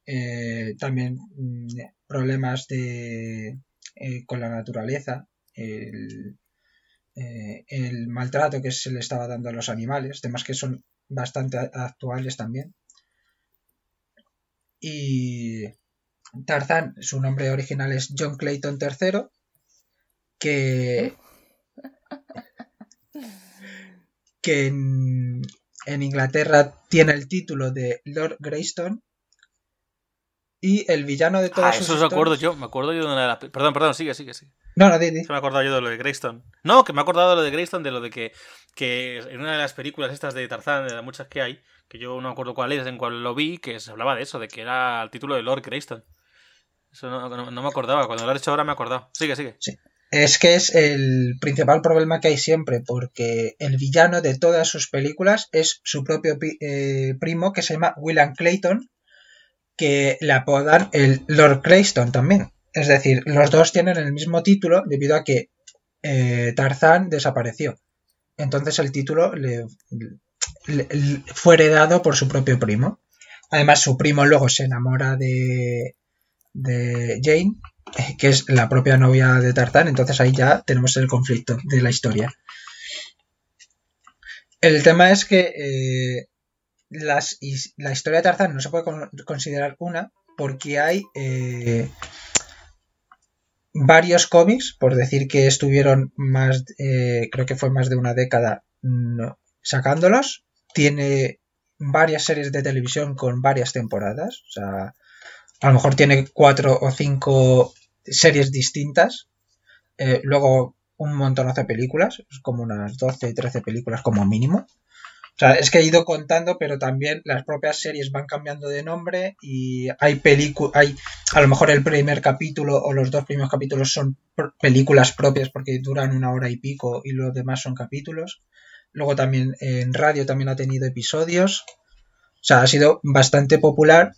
Eh, también mm, problemas de, eh, con la naturaleza, el, eh, el maltrato que se le estaba dando a los animales, temas que son bastante actuales también. Y Tarzán, su nombre original es John Clayton III, que, que en, en Inglaterra tiene el título de Lord Greystone y el villano de todas Ah, sus eso os acuerdo historias- yo, me acuerdo yo de una de las... pe- Perdón, perdón, sigue, sigue, sigue. No, no, di, di. Se me he acordado yo de lo de Greystone. No, que me he acordado de lo de Greystone, de lo de que, que en una de las películas estas de Tarzán, de las muchas que hay, que yo no me acuerdo cuál es, en cuál lo vi, que se hablaba de eso, de que era el título de Lord Greystone. Eso no, no- no me acordaba, cuando lo has hecho ahora me he acordado. Sigue, sigue. Es que es el principal problema que hay siempre, porque el villano de todas sus películas es su propio pi- eh, primo que se llama William Clayton, que le apodan el Lord Crayston también. Es decir, los dos tienen el mismo título debido a que eh, Tarzán desapareció. Entonces el título le, fue heredado por su propio primo. Además, su primo luego se enamora de Jane, eh, que es la propia novia de Tarzán. Entonces ahí ya tenemos el conflicto de la historia. El tema es que eh, las, la historia de Tarzán no se puede con- considerar una porque hay eh, varios cómics, por decir que estuvieron más, creo que fue más de una década sacándolos. Tiene varias series de televisión con varias temporadas. O sea, a lo mejor tiene cuatro o cinco series distintas. Eh, luego un montonazo de películas, como unas 12, 13 películas como mínimo. O sea, es que he ido contando, pero también las propias series van cambiando de nombre y hay películas, hay a lo mejor el primer capítulo o los dos primeros capítulos son películas propias porque duran una hora y pico y los demás son capítulos. Luego también en radio también ha tenido episodios. O sea, ha sido bastante popular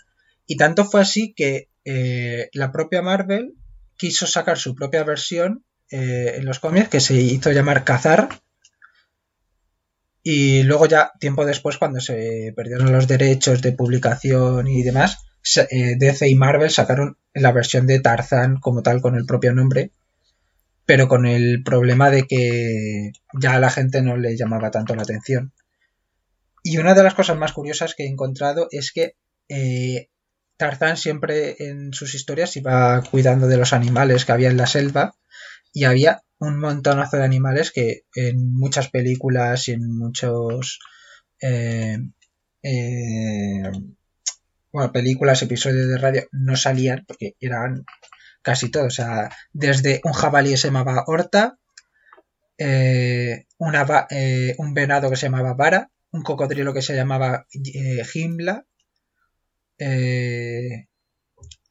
y tanto fue así que eh, la propia Marvel quiso sacar su propia versión eh, en los cómics que se hizo llamar Cazar. Y luego ya tiempo después cuando se perdieron los derechos de publicación y demás eh, DC y Marvel sacaron la versión de Tarzan como tal con el propio nombre pero con el problema de que ya a la gente no le llamaba tanto la atención. Y una de las cosas más curiosas que he encontrado es que eh, Tarzán siempre en sus historias iba cuidando de los animales que había en la selva y había un montonazo de animales que en muchas películas y en muchos eh, eh, bueno, películas, episodios de radio no salían porque eran casi todos. O sea, desde un jabalí que se llamaba Horta, eh, una, un venado que se llamaba Vara, un cocodrilo que se llamaba Himla,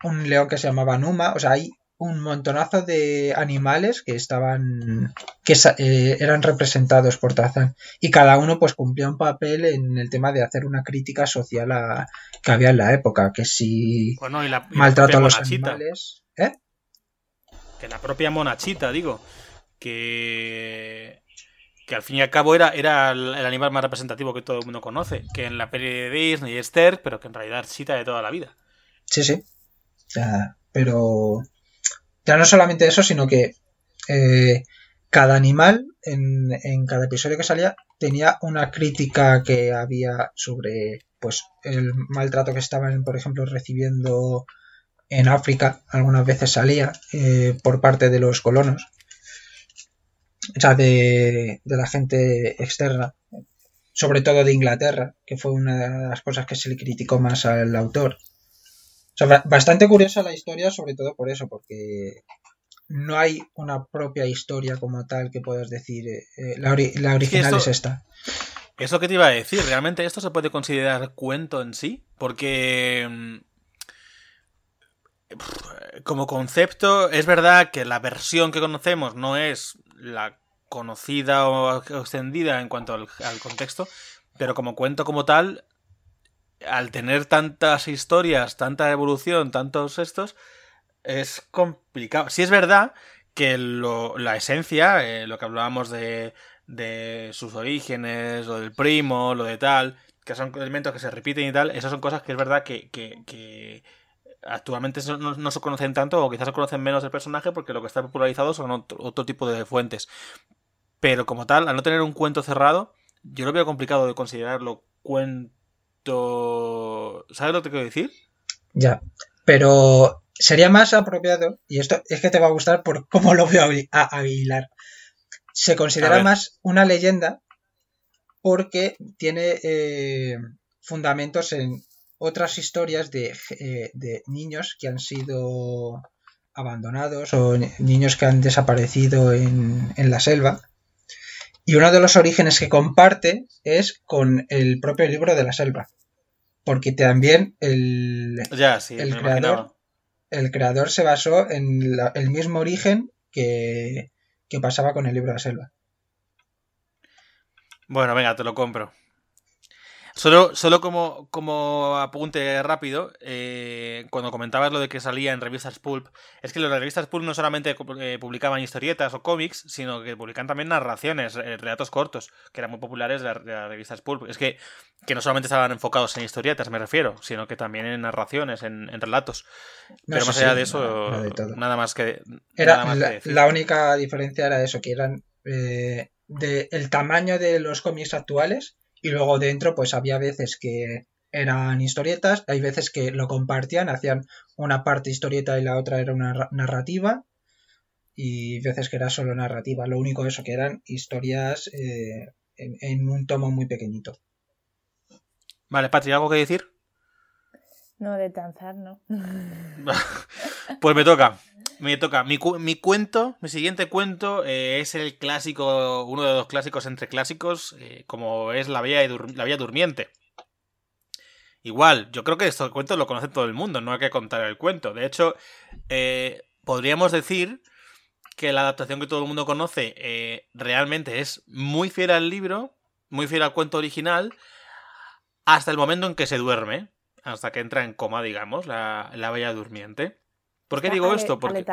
un león que se llamaba Numa. O sea, hay un montonazo de animales que estaban que eh, eran representados por Tarzán y cada uno pues cumplía un papel en el tema de hacer una crítica social a, que había en la época que si maltrato a los animales ¿eh? que la propia monachita digo que que al fin y al cabo era, era el animal más representativo que todo el mundo conoce que en la peli de Disney es Esther pero que en realidad es Chita de toda la vida. Sí sí. Pero ya no solamente eso, sino que eh, cada animal en, cada episodio que salía tenía una crítica que había sobre pues el maltrato que estaban, por ejemplo, recibiendo en África, algunas veces salía eh, por parte de los colonos, o sea, de, de la gente externa, sobre todo de Inglaterra, que fue una de las cosas que se le criticó más al autor bastante curiosa la historia, sobre todo por eso, porque no hay una propia historia como tal que puedas decir, eh, eh, la, original es, esta. Eso que te iba a decir, realmente esto se puede considerar cuento en sí, porque mm, como concepto es verdad que la versión que conocemos no es la conocida o extendida en cuanto al contexto, pero como cuento como tal al tener tantas historias, tanta evolución, tantos estos, es complicado. Si es verdad que la esencia, eh, lo que hablábamos de, de sus orígenes, lo del primo, lo de tal, que son elementos que se repiten y tal, esas son cosas que es verdad que, actualmente no, se conocen tanto o quizás se conocen menos del personaje porque lo que está popularizado son otro, tipo de fuentes. Pero como tal, al no tener un cuento cerrado, yo lo veo complicado de considerarlo cuento ¿Sabes lo que quiero decir? Ya, pero sería más apropiado, y esto es que te va a gustar por cómo lo veo a Aguilar. Se considera más una leyenda porque tiene eh, fundamentos en otras historias de, eh, de, niños que han sido abandonados o niños que han desaparecido en, en la selva y uno de los orígenes que comparte es con el propio libro de la selva. Porque también el, el, creador, el creador se basó en el mismo origen que, que pasaba con el libro de la selva. Bueno, venga, te lo compro. Solo, solo como, como apunte rápido, eh, cuando comentabas lo de que salía en revistas pulp, es que las revistas pulp no solamente eh, publicaban historietas o cómics, sino que publican también narraciones, eh, relatos cortos, que eran muy populares de, las revistas pulp. Es que, que no solamente estaban enfocados en historietas, me refiero, sino que también en narraciones, en, relatos. Pero más allá de eso, nada más que... Era, la, única diferencia era eso, que eran... de el tamaño de los cómics actuales y luego dentro, pues había veces que eran historietas, hay veces que lo compartían, hacían una parte historieta y la otra era una narrativa, y veces que era solo narrativa. Lo único eso que eran historias eh, en, un tomo muy pequeñito. Vale, Patri, ¿algo que decir? No, de danzar, no. pues me toca. Me toca. Mi, cuento, mi siguiente cuento eh, es el clásico, uno de los clásicos entre clásicos, eh, como es La Bella, la Durmiente. Igual, yo creo que este cuento lo conoce todo el mundo, no hay que contar el cuento. De hecho, eh, podríamos decir que la adaptación que todo el mundo conoce realmente es muy fiel al libro, muy fiel al cuento original, hasta el momento en que se duerme, hasta que entra en coma, digamos, la, la Bella Durmiente. ¿Por qué digo esto? Porque,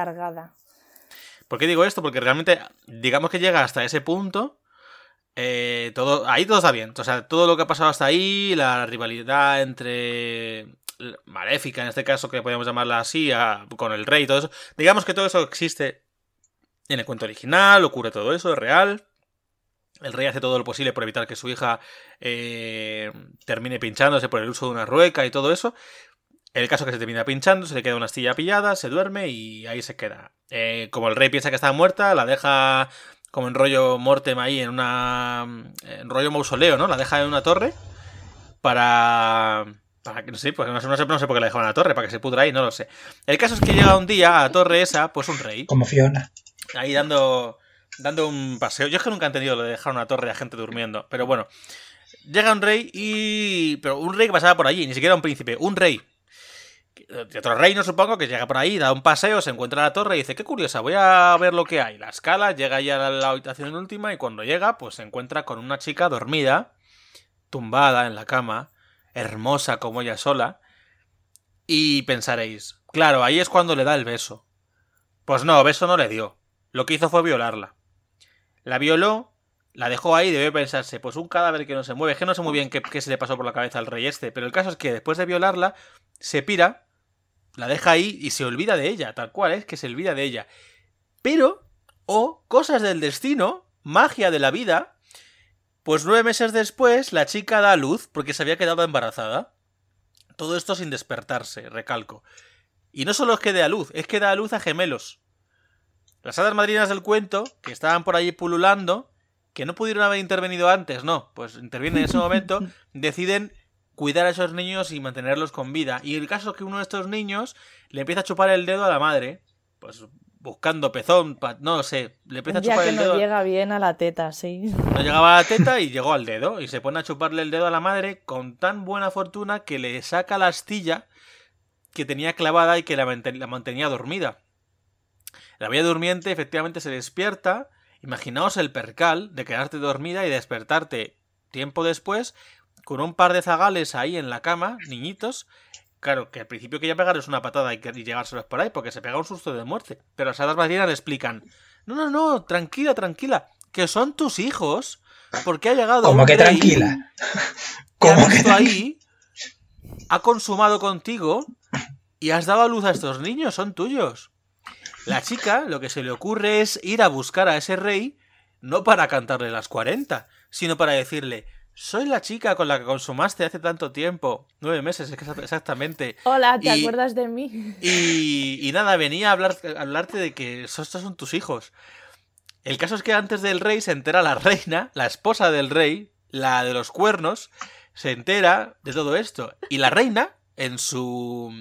¿Por qué digo esto? Porque realmente, digamos que llega hasta ese punto. Eh, todo, ahí todo está bien. O sea, todo lo que ha pasado hasta ahí, la rivalidad entre Maléfica, en este caso, que podemos llamarla así, con el rey y todo eso. Digamos que todo eso existe en el cuento original, ocurre todo eso, es real. El rey hace todo lo posible por evitar que su hija eh, termine pinchándose por el uso de una rueca y todo eso. El caso es que se termina pinchando, se le queda una astilla pillada, se duerme y ahí se queda. Eh, como el rey piensa que está muerta, la deja como en rollo Mortem ahí, en una. en rollo mausoleo, ¿no? La deja en una torre para. Para que no sé, no sé, no sé, no sé por qué la dejaban en la torre, para que se pudra ahí, no lo sé. El caso es que llega un día a la torre esa, pues un rey, Como Fiona. ahí dando. dando un paseo. Yo es que nunca he entendido lo de dejar una torre a gente durmiendo, pero bueno. Llega un rey y. Pero un rey que pasaba por allí, ni siquiera un príncipe, un rey. De otro reino, supongo, que llega por ahí, da un paseo, se encuentra la torre y dice, qué curiosa, voy a ver lo que hay. La escala, llega ya a la habitación última y cuando llega, pues se encuentra con una chica dormida, tumbada en la cama, hermosa como ella sola. Y pensaréis, claro, ahí es cuando le da el beso. Pues no, beso no le dio. Lo que hizo fue violarla. La violó, la dejó ahí y debe pensarse, pues un cadáver que no se mueve. Que no sé muy bien qué, qué se le pasó por la cabeza al rey este, pero el caso es que después de violarla, se pira, la deja ahí y se olvida de ella, tal cual es que se olvida de ella. Pero, o cosas del destino, magia de la vida, pues nueve meses después la chica da a luz porque se había quedado embarazada. Todo esto sin despertarse, recalco. Y no solo es que dé a luz, es que da a luz a gemelos. Las hadas madrinas del cuento, que estaban por allí pululando, que no pudieron haber intervenido antes, no, pues intervienen en ese momento, deciden cuidar a esos niños y mantenerlos con vida. Y el caso es que uno de estos niños le empieza a chupar el dedo a la madre, pues buscando pezón, pa- no sé, le empieza a chupar que el no dedo. llega bien a la teta, sí. No llegaba a la teta y llegó al dedo. Y se pone a chuparle el dedo a la madre con tan buena fortuna que le saca la astilla que tenía clavada y que la, manten- la mantenía dormida. La bella durmiente efectivamente se despierta. Imaginaos el percal de quedarte dormida y despertarte tiempo después con un par de zagales ahí en la cama, niñitos. Claro, que al principio quería pegarles una patada y, y llevárselos por ahí porque se pega un susto de muerte. Pero las hadas marinas le explican: No, no, no, tranquila, tranquila, que son tus hijos. Porque ha llegado. Como que tranquila. Como que ahí, ha consumado contigo y has dado a luz a estos niños, son tuyos. La chica lo que se le ocurre es ir a buscar a ese rey, no para cantarle las 40, sino para decirle, soy la chica con la que consumaste hace tanto tiempo, nueve meses exa- exactamente, Hola, ¿te Y- acuerdas de mí? y, y nada, venía a, hablar, a hablarte de que estos son tus hijos. El caso es que antes del rey se entera la reina, la esposa del rey, la de los cuernos, se entera de todo esto. Y la reina, en su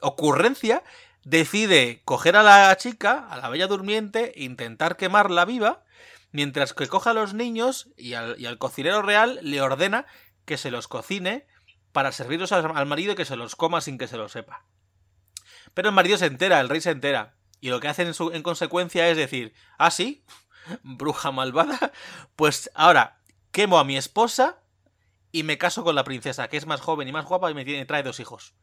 ocurrencia, decide coger a la chica, a la bella durmiente, intentar quemarla viva, mientras que coja a los niños y al, cocinero real le ordena que se los cocine para servirlos al, marido y que se los coma sin que se lo sepa. Pero el marido se entera, el rey se entera. Y lo que hacen en, consecuencia es decir, ah, sí, bruja malvada, pues ahora quemo a mi esposa y me caso con la princesa, que es más joven y más guapa y me trae dos hijos.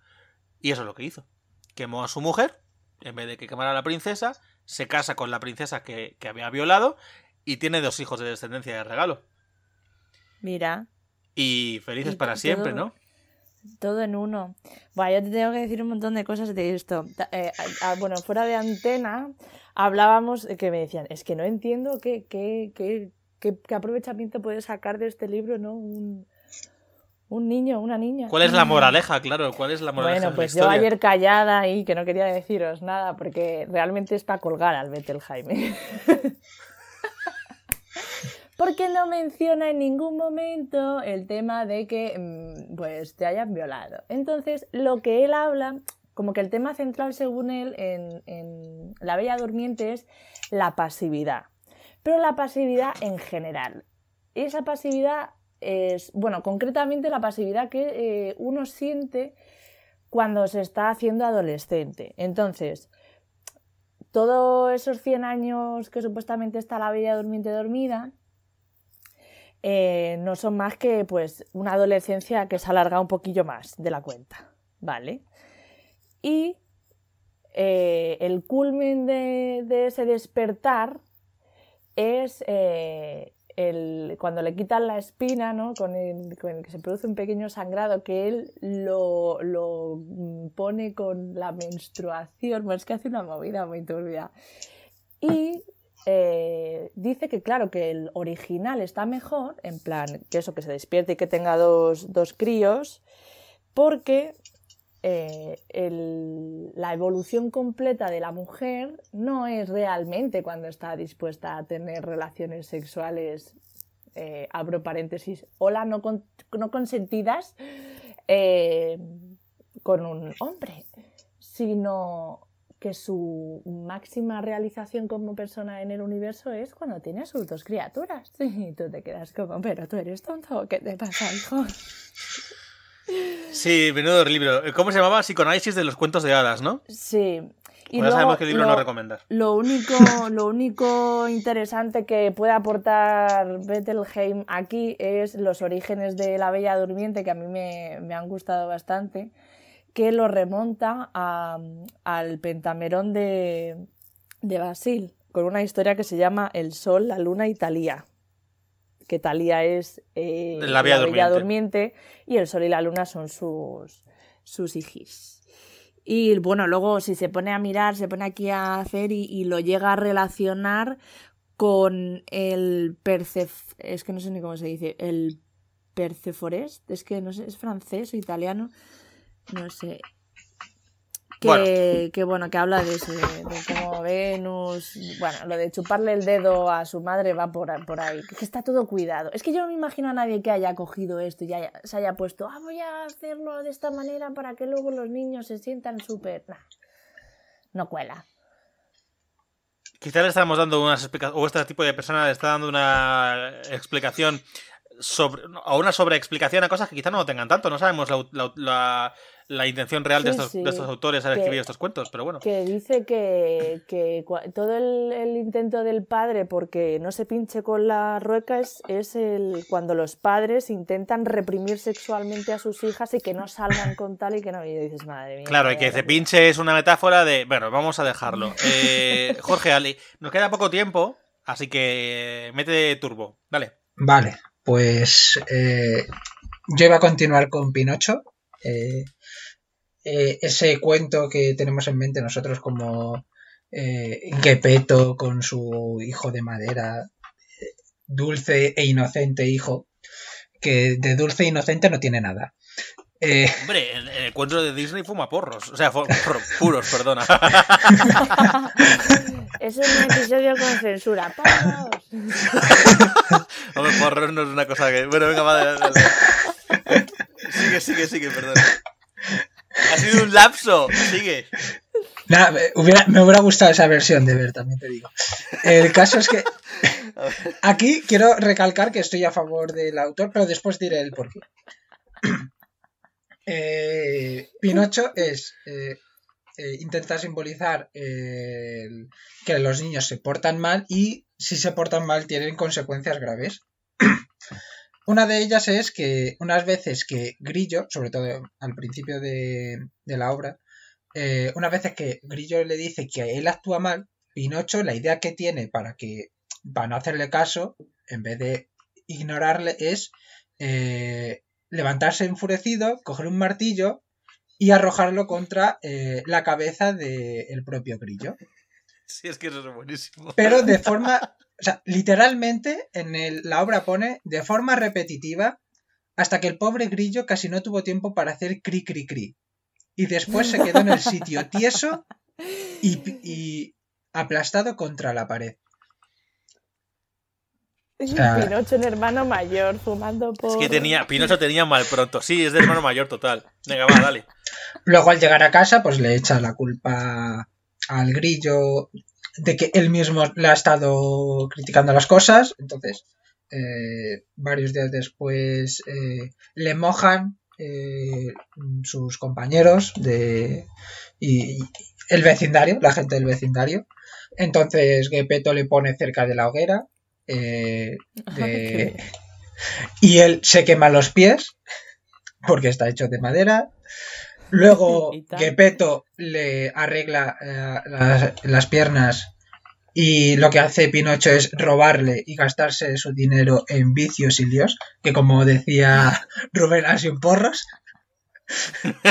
Y eso es lo que hizo. Quemó a su mujer, en vez de que quemara a la princesa, se casa con la princesa que había violado y tiene dos hijos de descendencia de regalo. Mira, Y felices Y para todo- siempre, ¿no? todo en uno. Bueno, yo te tengo que decir un montón de cosas de esto. Eh, a- a- bueno, fuera de antena hablábamos de que me decían, es que no entiendo qué, qué, qué, qué- qué aprovechamiento puede sacar de este libro, ¿no? Un, un niño, una niña. ¿Cuál es la moraleja? Claro, ¿cuál es la moraleja Bueno, de la pues yo ayer callada ahí, que no quería deciros nada, porque realmente es para colgar al Betel Jaime. porque no menciona en ningún momento el tema de que mm, pues te hayan violado. Entonces, lo que él habla, como que el tema central según él en, La Bella Durmiente es la pasividad. Pero la pasividad en general. Esa pasividad es, bueno, concretamente la pasividad que eh, uno siente cuando se está haciendo adolescente. Entonces, todos esos 100 años que supuestamente está la bella durmiente dormida, eh, no son más que pues una adolescencia que se alarga un poquillo más de la cuenta, ¿vale? Y eh, el culmen de, ese despertar es eh, cuando le quitan la espina, ¿no? Con el, con el que se produce un pequeño sangrado, que él lo, lo mm, pone con la menstruación, bueno, es que hace una movida muy turbia. Y eh, dice que, claro, que el original está mejor, en plan, que eso, que se despierte y que tenga dos, dos críos, porque eh, la evolución completa de la mujer no es realmente cuando está dispuesta a tener relaciones sexuales, eh, abro paréntesis, hola, no, no consentidas, con un hombre, sino que su máxima realización como persona en el universo es cuando tiene sus dos criaturas. Y tú te quedas como, pero tú eres tonto, ¿qué te pasa, hijo? Sí, menudo libro. ¿Cómo se llamaba? Psicoanálisis de los cuentos de hadas, ¿no? Sí. Y Pues ya sabemos qué libro lo- no recomendar. Lo único, lo único interesante que puede aportar Bettelheim aquí es los orígenes de la Bella Durmiente, que a mí me, me han gustado bastante, que lo remonta a- al Pentamerón de, de Basil, con una historia que se llama El Sol, la Luna y Talía. Que Talía es eh, La Bella Durmiente. Durmiente y el Sol y la Luna son sus, sus hijis. Y bueno, luego si se pone a mirar, se pone aquí a hacer y, y lo llega a relacionar con el Percef... Es que no sé ni cómo se dice. El Perceforest. Es que no sé, es francés o italiano. No sé. Que Bueno. que, bueno, que habla de eso, de, de cómo Venus. Bueno, lo de chuparle el dedo a su madre va por, por ahí. Que está todo cuidado. Es que yo no me imagino a nadie que haya cogido esto y haya- se haya puesto, ah, voy a hacerlo de esta manera para que luego los niños se sientan súper. Nah, no cuela. Quizá le estamos dando unas explicaciones, o este tipo de persona le está dando una explicación sobre, o una sobreexplicación a cosas que quizá no lo tengan tanto. No sabemos la, la- la- la intención real de, estos, sí. de estos autores al escribir estos cuentos, pero bueno. Que dice que, que todo el, el intento del padre porque no se pinche con la rueca es, es el, cuando los padres intentan reprimir sexualmente a sus hijas y que no salgan con tal y que no. Y dices, madre mía. Claro, y que se pinche es una metáfora de. Bueno, vamos a dejarlo. Eh, Jorge Ali, nos queda poco tiempo, así que mete turbo. Dale. Vale, pues eh, yo iba a continuar con Pinocho. eh, eh, ese cuento que tenemos en mente nosotros como eh, Gepetto con su hijo de madera, dulce e inocente hijo, que de dulce e inocente no tiene nada. Eh, Hombre, en, en el cuento de Disney fuma porros. O sea, porro- puros, perdona. Es un episodio con censura. ¡Porros! Hombre, porros no es una cosa que. Bueno, venga, dale. Sigue, sigue, sigue, perdón. Ha sido un lapso. Sigue. me hubiera, me hubiera gustado esa versión de ver, también te digo. El caso es que aquí quiero recalcar que estoy a favor del autor, pero después diré el porqué. Eh, Pinocho es eh, eh, intenta simbolizar eh, que los niños se portan mal y si se portan mal tienen consecuencias graves. Una de ellas es que unas veces que Grillo, sobre todo al principio de, de la obra, eh, unas veces que Grillo le dice que él actúa mal, Pinocho la idea que tiene para que para no hacerle caso, en vez de ignorarle, es eh, levantarse enfurecido, coger un martillo y arrojarlo contra eh, la cabeza del propio Grillo. Sí, es que eso es buenísimo. Pero de forma, o sea, literalmente en el- la obra pone de forma repetitiva hasta que el pobre Grillo casi no tuvo tiempo para hacer cri cri cri. Y después se quedó en el sitio tieso y, y aplastado contra la pared. sea- Pinocho, un hermano mayor, fumando por. Es que tenía. Pinocho tenía mal pronto. Sí, es de hermano mayor total. Venga, va, dale. Luego al llegar a casa, pues le echa la culpa al grillo de que él mismo le ha estado criticando las cosas. Entonces, eh, varios días después eh, le mojan eh, sus compañeros de y, y el vecindario, la gente del vecindario. Entonces Gepetto le pone cerca de la hoguera y él se quema los pies porque está hecho de madera. Luego. Gepetto le arregla eh, las, las piernas y lo que hace Pinocho es robarle y gastarse su dinero en vicios y líos, que como decía Rubén, ha sido porros.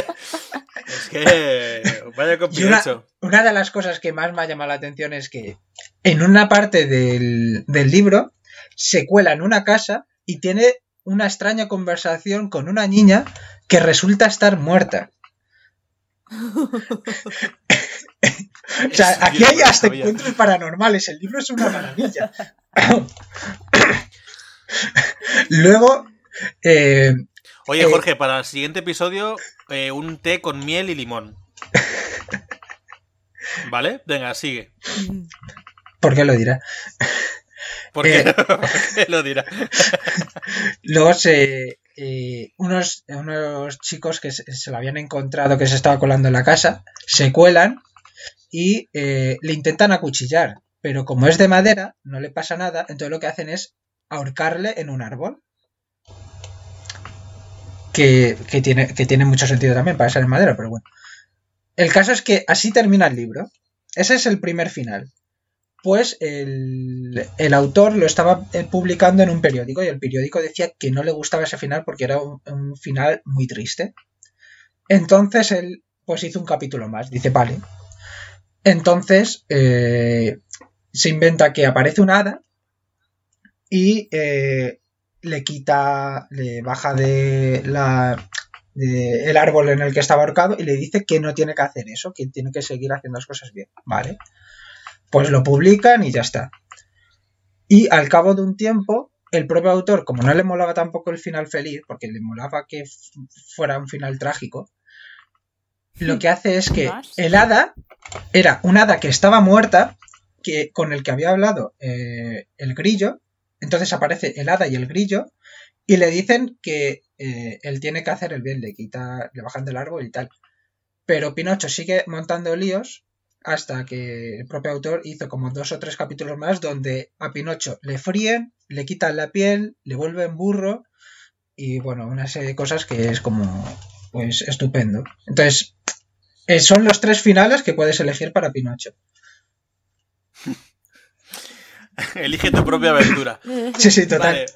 Es que. Vaya con una, Pinocho. una de las cosas que más me ha llamado la atención es que en una parte del, del libro se cuela en una casa y tiene una extraña conversación con una niña que resulta estar muerta. O sea, aquí hay hasta sabía. encuentros paranormales. El libro es una maravilla. Luego, eh, Oye, Eh, Jorge, para el siguiente episodio, eh, un té con miel y limón. ¿Vale? Venga, sigue. ¿por qué lo dirá? ¿Por qué, Eh. ¿Por qué lo dirá? Luego se, eh, unos, unos chicos que se, se lo habían encontrado que se estaba colando en la casa, se cuelan y eh, le intentan acuchillar. Pero como es de madera, no le pasa nada, entonces lo que hacen es ahorcarle en un árbol. Que, que tiene, que tiene mucho sentido también para ser en madera, pero bueno. El caso es que así termina el libro. Ese es el primer final. Pues el, autor lo estaba eh, publicando en un periódico y el periódico decía que no le gustaba ese final porque era un, final muy triste. Entonces él pues hizo un capítulo más. Dice, vale. Entonces eh, se inventa que aparece un hada y eh, le quita, le baja de de el árbol en el que estaba ahorcado y le dice que no tiene que hacer eso, que tiene que seguir haciendo las cosas bien. Vale. Pues lo publican y ya está. Y al cabo de un tiempo, el propio autor, como no le molaba tampoco el final feliz, porque le molaba que fuera un final trágico, lo que hace es que el hada era un hada que estaba muerta, que, con el que había hablado eh, el grillo. Entonces aparece el hada y el grillo y le dicen que eh, él tiene que hacer el bien, le quita, le bajan del árbol y tal. Pero Pinocho sigue montando líos hasta que el propio autor hizo como dos o tres capítulos más donde a Pinocho le fríen, le quitan la piel, le vuelven burro y bueno, una serie de cosas que es como pues estupendo. Entonces, eh, son los tres finales que puedes elegir para Pinocho. Elige tu propia aventura. Sí, sí, total. Vale.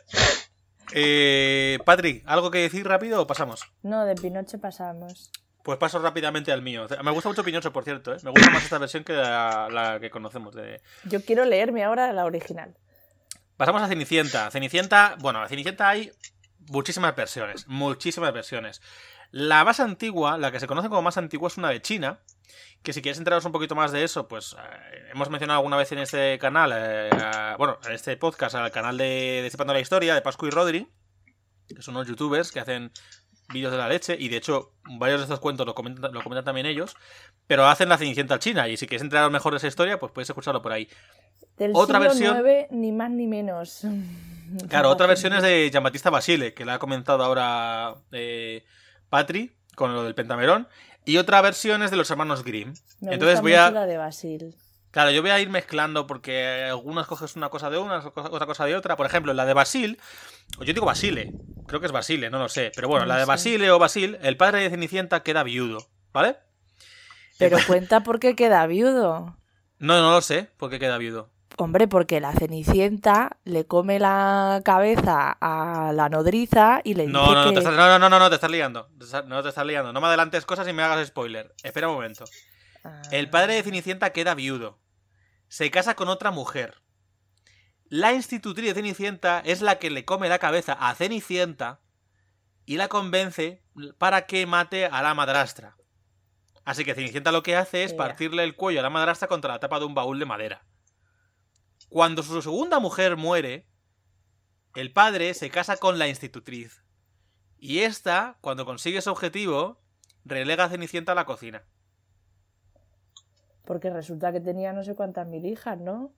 Eh, Patrick, ¿algo que decir rápido o pasamos? No, de Pinocho pasamos. Pues paso rápidamente al mío. Me gusta mucho Pinocho, por cierto. ¿eh? Me gusta más esta versión que la, la que conocemos. De... Yo quiero leerme ahora la original. Pasamos a Cenicienta. Cenicienta, bueno, a Cenicienta hay muchísimas versiones. Muchísimas versiones. La más antigua, la que se conoce como más antigua, es una de China. Que si quieres enteraros un poquito más de eso, pues eh, hemos mencionado alguna vez en este canal, eh, a- bueno, en este podcast, al canal de Decepando la Historia, de Pascu y Rodri, que son unos youtubers que hacen vídeos de la leche, y de hecho, varios de estos cuentos lo comentan, lo comentan también ellos, pero hacen la Cenicienta china, y si quieres enteraros mejor de esa historia, pues puedes escucharlo por ahí. Del Otra siglo versión- ni más ni menos. Claro, otra versión es de Giambattista Basile, que la ha comentado ahora eh, Patri, con lo del Pentamerón. Y otra versión es de los hermanos Grimm. Me Entonces gusta voy mucho a. la de Basil. Claro, yo voy a ir mezclando porque algunas coges una cosa de una, otra cosa de otra. Por ejemplo, la de Basil, o yo digo Basile, creo que es Basile, no lo sé. Pero bueno, No la de sé. Basile o Basil, el padre de Cenicienta queda viudo, ¿vale? Pero cuenta por qué queda viudo. No, no lo sé, por qué queda viudo. Hombre, porque la Cenicienta le come la cabeza a la nodriza y le dice No, no, no, que... te estás, no, no, no, no, te estás liando. No te estás liando. No me adelantes cosas y me hagas spoiler. Espera un momento. Ah, El padre de Cenicienta queda viudo. Se casa con otra mujer. La institutriz de Cenicienta es la que le come la cabeza a Cenicienta y la convence para que mate a la madrastra. Así que Cenicienta lo que hace es partirle el cuello a la madrastra contra la tapa de un baúl de madera. Cuando su segunda mujer muere, el padre se casa con la institutriz. Y esta, cuando consigue su objetivo, relega a Cenicienta a la cocina. Porque resulta que tenía no sé cuántas mil hijas, ¿no?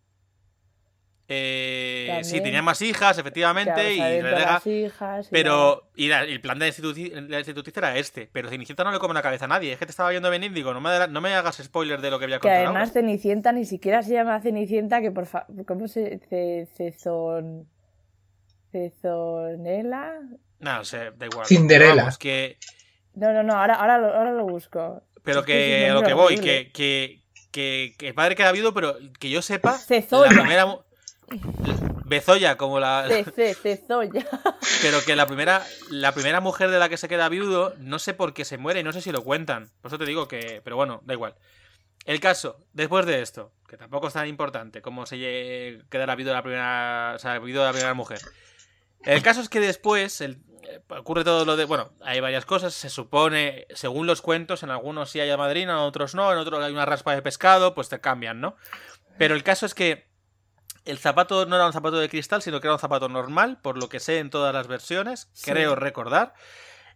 Eh, sí, tenía más hijas, efectivamente, Claro, y sabiendo relega- las hijas Pero, y la- y el plan de la institutriz era este. Pero Cenicienta no le come la cabeza a nadie. Es que te estaba viendo venir, digo, no me, no me hagas spoiler de lo que voy a Que además ahora. Cenicienta ni siquiera se llama Cenicienta, que por favor... ¿Cómo se...? Ce- Cezon... Cezonela... No, sé, da igual. Cinderella. Vamos, que, No, no, no, ahora, ahora, lo, ahora lo busco. pero Es que a lo que voy, horrible. que, que, que, que el padre queda viudo, pero que yo sepa, Cezoya. la primera... Bezoya, como la... Ce- ce-. Pero que la primera, la primera mujer de la que se queda viudo, no sé por qué se muere y no sé si lo cuentan. Por eso te digo que. Pero bueno, da igual. El caso, después de esto, que tampoco es tan importante como se quedará viudo la primera. O sea, viudo la primera mujer. El caso es que después, el, ocurre todo lo de. Bueno, hay varias cosas. Se supone, según los cuentos, en algunos sí hay madrina, en otros no. En otros hay una raspa de pescado, pues te cambian, ¿no? Pero el caso es que el zapato no era un zapato de cristal, sino que era un zapato normal, por lo que sé en todas las versiones, Sí. creo recordar.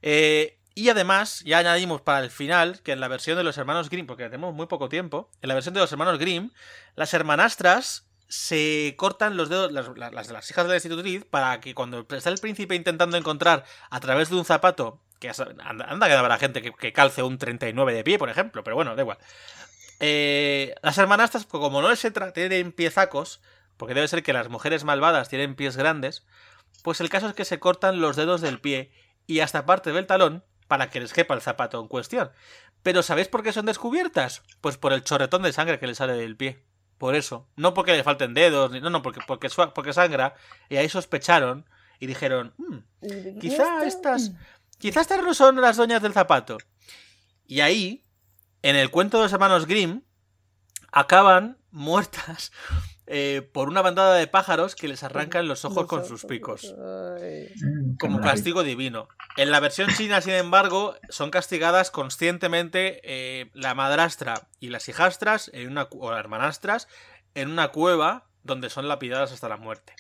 Eh, y además, ya añadimos para el final que en la versión de los hermanos Grimm, porque tenemos muy poco tiempo, en la versión de los hermanos Grimm, las hermanastras se cortan los dedos, las, las- las hijas de la institutriz, para que cuando está el príncipe intentando encontrar a través de un zapato, que anda, anda que habrá gente que, calce un 39 de pie, por ejemplo, pero bueno, da igual. Eh, las hermanastras, pues como no se tienen piezacos, porque debe ser que las mujeres malvadas tienen pies grandes, pues el caso es que se cortan los dedos del pie y hasta parte del talón para que les quepa el zapato en cuestión. Pero ¿sabéis por qué son descubiertas? Pues por el chorretón de sangre que le sale del pie. Por eso. No porque le falten dedos, ni- no, no, porque, porque, porque sangra. Y ahí sospecharon y dijeron, "Hmm, ¿Y Quizá estas- quizá estas no son las doñas del zapato. Y ahí, en el cuento de los hermanos Grimm, acaban muertas eh, por una bandada de pájaros que les arrancan los ojos con sus picos. Mm, Como castigo divino. En la versión china, sin embargo, son castigadas conscientemente eh, la madrastra y las hijastras, en una, o las hermanastras, en una cueva donde son lapidadas hasta la muerte.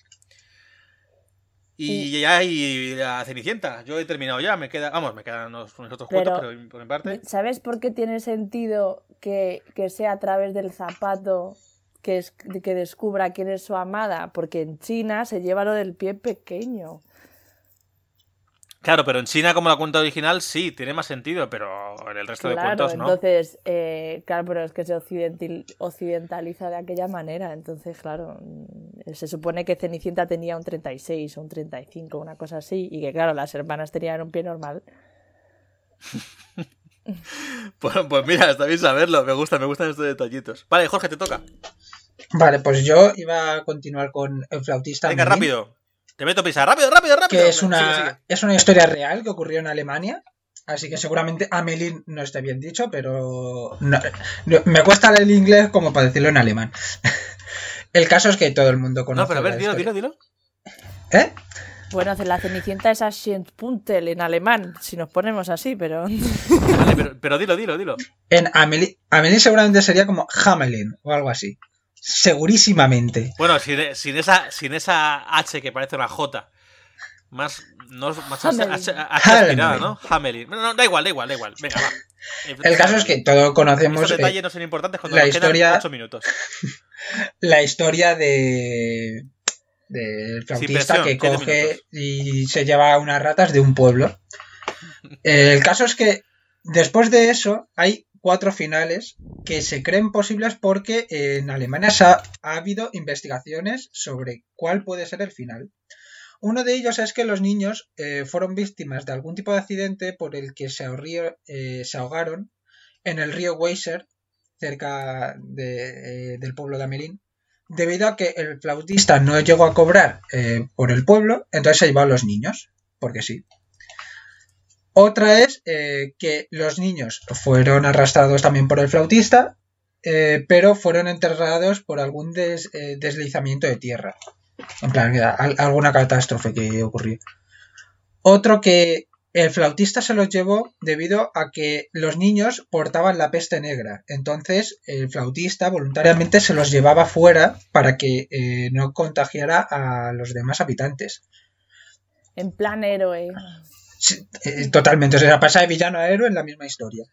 Y ya hay la Cenicienta. Yo he terminado ya. Me queda, vamos, me quedan unos, unos otros Pero- cuentos, pero por mi parte. ¿Sabes por qué tiene sentido que, que sea a través del zapato que, es, que descubra quién es su amada? Porque en China se lleva lo del pie pequeño. Claro, pero en China, como la cuenta original, sí, tiene más sentido, pero en el resto de cuentos no. entonces, eh, claro, pero es que se occidentaliza de aquella manera. Entonces, claro, mm, se supone que Cenicienta tenía un 36 o un 35, una cosa así, y que, claro, las hermanas tenían un pie normal. Pues, pues mira, está bien saberlo. Me gusta, me gustan estos detallitos. Vale, Jorge, te toca. Vale, pues yo iba a continuar con el flautista. Venga, rápido. Te meto prisa. Rápido, rápido, rápido. Que es una, sigue. es una historia real que ocurrió en Alemania. Así que seguramente Amelín no esté bien dicho, pero no- no- me cuesta el inglés como para decirlo en alemán. el caso es que todo el mundo conoce. No, pero a ver, dilo, dilo, dilo. ¿Eh? Bueno, la Cenicienta es Aschenpuntel en alemán, si nos ponemos así, pero... Vale, pero, pero dilo, dilo, dilo. En Amelie, Amelie seguramente sería como Hamelin o algo así. Segurísimamente. Bueno, sin, sin esa, sin esa H que parece una J. Más, no, más H, Hamelin. H- H aspirada, Hamelin. ¿no? Hamelin. No, no, da igual, da igual, da igual. Venga, va. El caso es que todos conocemos Estos eh, detalles no son importantes cuando la nos quedan historia- 8 minutos. la historia de del flautista presión, que coge y se lleva unas ratas de un pueblo. El caso es que después de eso hay cuatro finales que se creen posibles porque en Alemania ha, ha habido investigaciones sobre cuál puede ser el final. Uno de ellos es que los niños eh, fueron víctimas de algún tipo de accidente por el que se, eh, se ahogaron en el río Weiser, cerca de, eh, del pueblo de Amelín, debido a que el flautista no llegó a cobrar eh, por el pueblo, entonces se llevó a los niños, porque sí. Otra es eh, que los niños fueron arrastrados también por el flautista, eh, pero fueron enterrados por algún des- deslizamiento de tierra. En plan, al- alguna catástrofe que ocurrió. Otro que el flautista se los llevó debido a que los niños portaban la peste negra. Entonces el flautista voluntariamente se los llevaba fuera para que eh, no contagiara a los demás habitantes. En plan héroe. Sí, eh, totalmente, o sea, pasa de villano a héroe en la misma historia.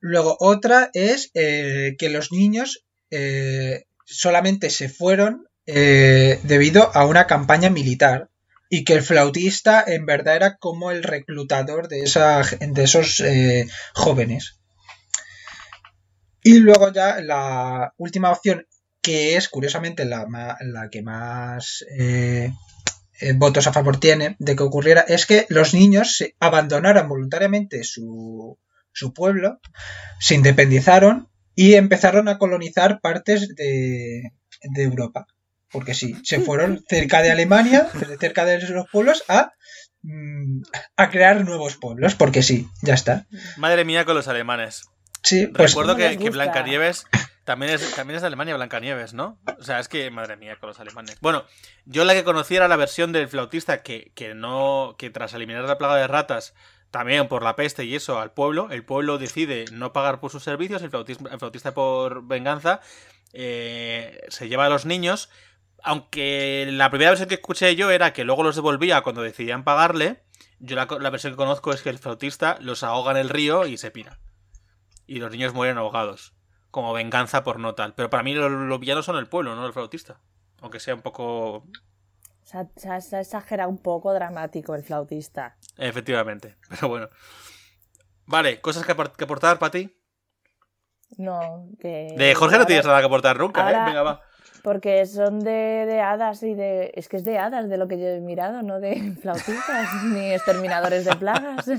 Luego otra es eh, que los niños solamente se fueron debido a una campaña militar y que el flautista en verdad era como el reclutador de, esa, de esos eh, jóvenes. Y luego ya la última opción, que es curiosamente la, la que más eh, eh, votos a favor tiene de que ocurriera, es que los niños se abandonaran voluntariamente su, su pueblo, se independizaron y empezaron a colonizar partes de, de Europa. Porque sí, se fueron cerca de Alemania, cerca de los pueblos, a, mm, a crear nuevos pueblos. Porque sí, ya está. Madre mía con los alemanes. Sí, pues Recuerdo ¿Cómo que, que? Blancanieves También es, también es de Alemania Blancanieves, ¿no? O sea, es que, madre mía, con los alemanes. Bueno, yo la que conocí era la versión del flautista que, que no. que tras eliminar la plaga de ratas, también por la peste y eso, al pueblo, el pueblo decide no pagar por sus servicios, el flautista, el flautista por venganza eh, se lleva a los niños. Aunque la primera versión que escuché yo era que luego los devolvía cuando decidían pagarle. Yo la, la versión que conozco es que el flautista los ahoga en el río y se pira. Y los niños mueren ahogados. Como venganza por no tal. Pero para mí los, los villanos son el pueblo, no el flautista. Aunque sea un poco. Se ha, se exagerado un poco dramático el flautista. Efectivamente. Pero bueno. Vale, cosas que, aport- que aportar para ti. No, que. De Jorge no tienes nada que aportar nunca, ¿eh? Venga, va. Porque son de, de hadas y de. Es que es de hadas de lo que yo he mirado, no de flautistas ni exterminadores de plagas.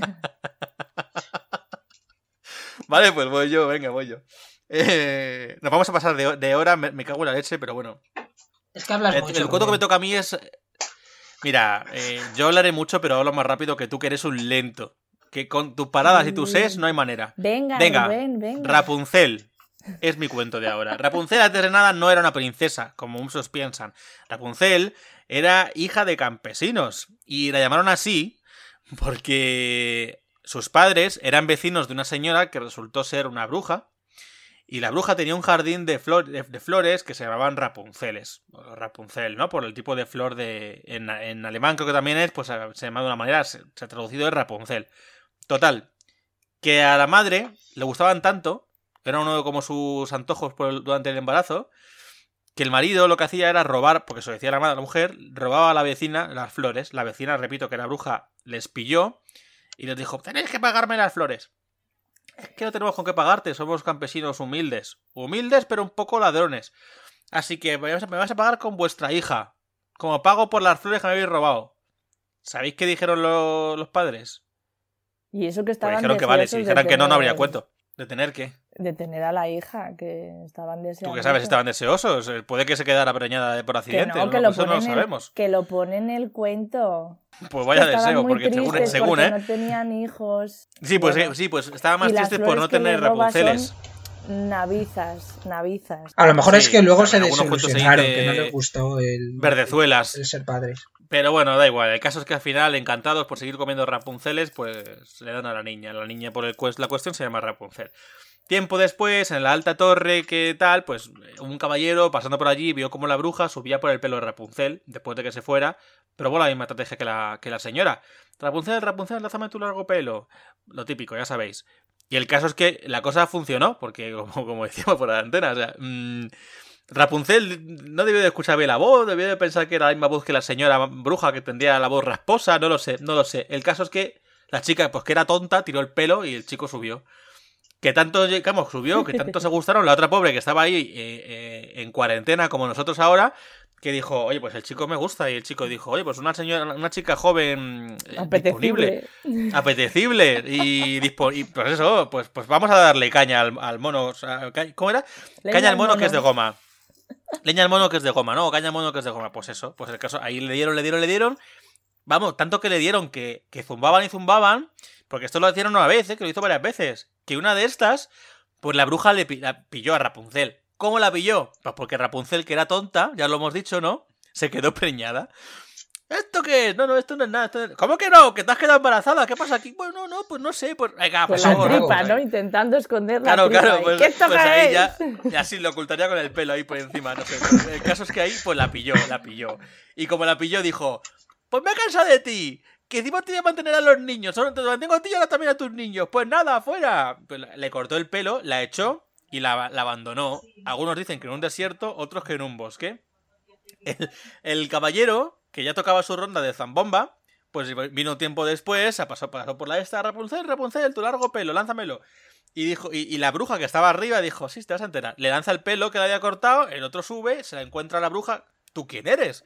Vale, pues voy yo, venga, voy yo. Eh, nos vamos a pasar de, de hora, me, me cago en la leche, pero bueno. Es que hablas El, mucho. el cuento que me toca a mí es. Mira, eh, yo hablaré mucho, pero hablo más rápido que tú, que eres un lento. Que con tus paradas y tus ses no hay manera. Venga, Venga, Rubén, venga. Rapunzel. Es mi cuento de ahora. Rapunzel, antes de nada, no era una princesa, como muchos piensan. Rapunzel era hija de campesinos. Y la llamaron así porque sus padres eran vecinos de una señora que resultó ser una bruja. Y la bruja tenía un jardín de, flor- de- de flores que se llamaban Rapunceles. Rapunzel, ¿no? Por el tipo de flor de. En, alemán creo que también es, pues se llama de una manera, se ha traducido de Rapunzel. Total. Que a la madre le gustaban tanto, era uno de como sus antojos por el- durante el embarazo, que el marido lo que hacía era robar, porque eso decía la madre, la mujer, robaba a la vecina las flores. La vecina, repito, que la bruja les pilló y les dijo, tenéis que pagarme las flores. Es que no tenemos con qué pagarte, somos campesinos humildes. Humildes, pero un poco ladrones. Así que me vas a- pagar con vuestra hija. Como pago por las flores que me habéis robado. ¿Sabéis qué dijeron lo- los padres? Y eso que Pues estaban dijeron que vale, si dijeran que no, no habría cuento. De tener que. De tener a la hija, que estaban Tú deseando. que sabes, estaban deseosos. eh, Puede que se quedara preñada por accidente. que lo, no lo ponen en el- sabemos. que lo pone en el cuento. Pues vaya deseo, porque según, según, porque ¿eh? no tenían hijos. Sí, pues Bueno, sí, pues estaban más tristes por no tener Rapunceles. Navizas, navizas. A lo mejor Sí, es que luego se desilusionaron, dice que no les gustó el, Verdezuelas. el ser padres. Pero bueno, da igual. El caso es que al final, encantados por seguir comiendo Rapunceles, pues le dan a la niña. La niña, por el cues- la cuestión, se llama Rapunzel. Tiempo después, en la alta torre, que tal, pues un caballero pasando por allí vio como la bruja subía por el pelo de Rapunzel, después de que se fuera, probó la misma estrategia que la, que la señora. Rapunzel, Rapunzel, lázame tu largo pelo. Lo típico, ya sabéis. Y el caso es que la cosa funcionó, porque como, como decíamos por la antena, o sea, mm, Rapunzel no debió de escuchar bien la voz, debió de pensar que era la misma voz que la señora bruja que tendría la voz rasposa, no lo sé, no lo sé. El caso es que la chica, pues que era tonta, tiró el pelo y el chico subió. Que tanto, digamos, subió, que tanto se gustaron, la otra pobre que estaba ahí eh, eh, en cuarentena como nosotros ahora, que dijo, oye, pues el chico me gusta, y el chico dijo, oye, pues una señora, una chica joven eh, disponible Apetecible. apetecible y, y pues eso, pues, pues vamos a darle caña al, al mono. o sea, ca- ¿Cómo era? Leña caña al mono, que es de goma. Leña al mono que es de goma, ¿no? O caña al mono que es de goma. Pues eso, pues el caso, ahí le dieron, le dieron, le dieron. Vamos, tanto que le dieron que, que zumbaban y zumbaban, porque esto lo hicieron una vez, ¿eh? que lo hizo varias veces. Que una de estas, pues la bruja le pi- la pilló a Rapunzel. ¿Cómo la pilló? Pues porque Rapunzel, que era tonta, ya lo hemos dicho, ¿no? Se quedó preñada. ¿Esto qué es? No, no, esto no es nada. esto no es- ¿Cómo que no? ¿Que te has quedado embarazada? ¿Qué pasa aquí? Bueno, no, pues no sé. Pues venga, pues Eso la es vamos, bravo, tripa, vamos ¿no? ahí. Intentando esconder la Claro, tripa. claro, pues, ¿Qué pues ahí ya, ya sí lo ocultaría con el pelo ahí por encima, no sé. El caso es que ahí, pues la pilló, la pilló. Y como la pilló, dijo, pues me he cansado de ti, que encima te voy a mantener a los niños, solo te mantengo a ti y ahora también a tus niños. Pues nada, afuera. Pues le cortó el pelo, la echó y la, la abandonó. Algunos dicen que en un desierto, otros que en un bosque. El, el caballero, que ya tocaba su ronda de zambomba, pues vino tiempo después, a- pasó, pasó por la esta, Rapunzel, Rapunzel, tu largo pelo, lánzamelo. Y dijo, y, y la bruja que estaba arriba dijo, sí, te vas a enterar. Le lanza el pelo que le había cortado, el otro sube, se la encuentra la bruja. ¿Tú quién eres?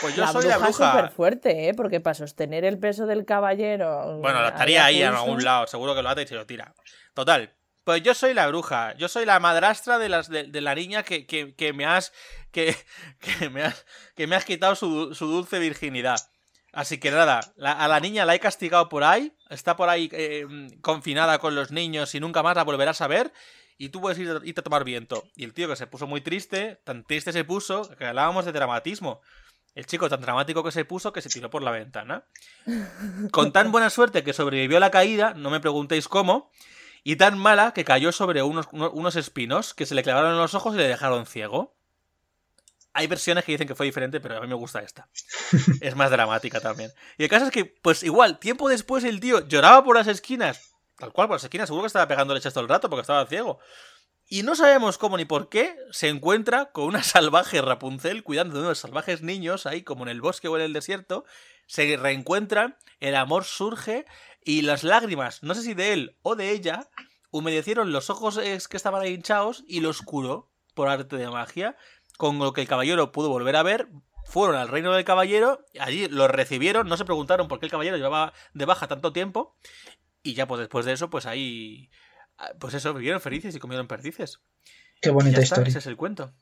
Pues yo la soy bruja la bruja. súper fuerte, ¿eh? Porque para sostener el peso del caballero. Bueno, había estaría ahí en algún lado, seguro que lo ata y se lo tira. Total. Pues yo soy la bruja, yo soy la madrastra de, las, de, de la niña que, que, que me has. Que, que me has. Que me has quitado su, su dulce virginidad. Así que nada, la- a la niña la he castigado por ahí. Está por ahí eh, confinada con los niños y nunca más la volverás a ver. Y tú puedes ir, irte a tomar viento. Y el tío que se puso muy triste, tan triste se puso, que hablábamos de dramatismo. El chico tan dramático que se puso que se tiró por la ventana. Con tan buena suerte que sobrevivió a la caída, no me preguntéis cómo, y tan mala que cayó sobre unos, unos espinos que se le clavaron en los ojos y le dejaron ciego. Hay versiones que dicen que fue diferente, pero a mí me gusta esta. Es más dramática también. Y el caso es que, pues igual, tiempo después el tío lloraba por las esquinas. Tal cual, por las esquinas, seguro que estaba pegando leches todo el rato porque estaba ciego. Y no sabemos cómo ni por qué se encuentra con una salvaje Rapunzel cuidando de unos salvajes niños ahí como en el bosque o en el desierto. Se reencuentran, el amor surge y las lágrimas, no sé si de él o de ella, humedecieron los ojos que estaban ahí hinchados y los curó por arte de magia, con lo que el caballero pudo volver a ver. Fueron al reino del caballero, allí lo recibieron, no se preguntaron por qué el caballero llevaba de baja tanto tiempo, y ya pues después de eso, pues ahí Ah, pues eso, vivieron felices y comieron perdices. Qué bonita historia. ese es el cuento.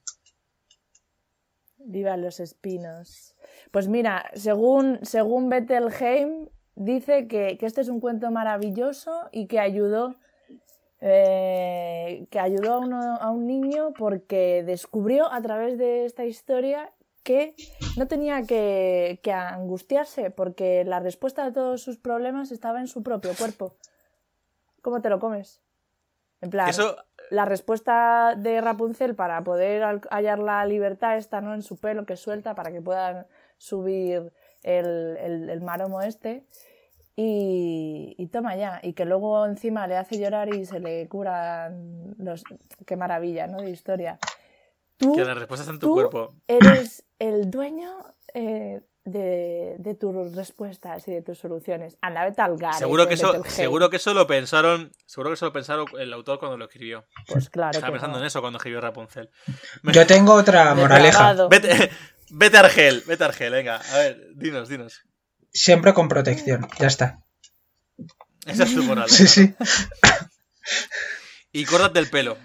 Viva los espinos. Pues mira, según, según Bettelheim, dice que, este es un cuento maravilloso y que ayudó, eh, que ayudó a, un niño porque descubrió a través de esta historia que no tenía que, que angustiarse porque la respuesta a todos sus problemas estaba en su propio cuerpo. ¿Cómo te lo comes? En plan, la respuesta de Rapunzel para poder hallar la libertad está ¿no? en su pelo que suelta para que puedan subir el, el, maromo este. Y, toma ya, y que luego encima le hace llorar y se le curan los... Qué maravilla, ¿no? De historia. Tú, que la respuesta está en tu cuerpo. Eres el dueño eh, de, tus respuestas y de tus soluciones. Anda, vete al Seguro que, eso, seguro que eso lo pensaron. Seguro que eso lo pensaron el autor cuando lo escribió. Pues claro. Estaba pensando en eso cuando escribió Rapunzel. Yo tengo otra moraleja. Vete, vete a Argel, vete a Argel, venga. A ver, dinos, dinos. Siempre con protección, ya está. Esa es tu moraleja. Sí, sí. Y córtate el pelo.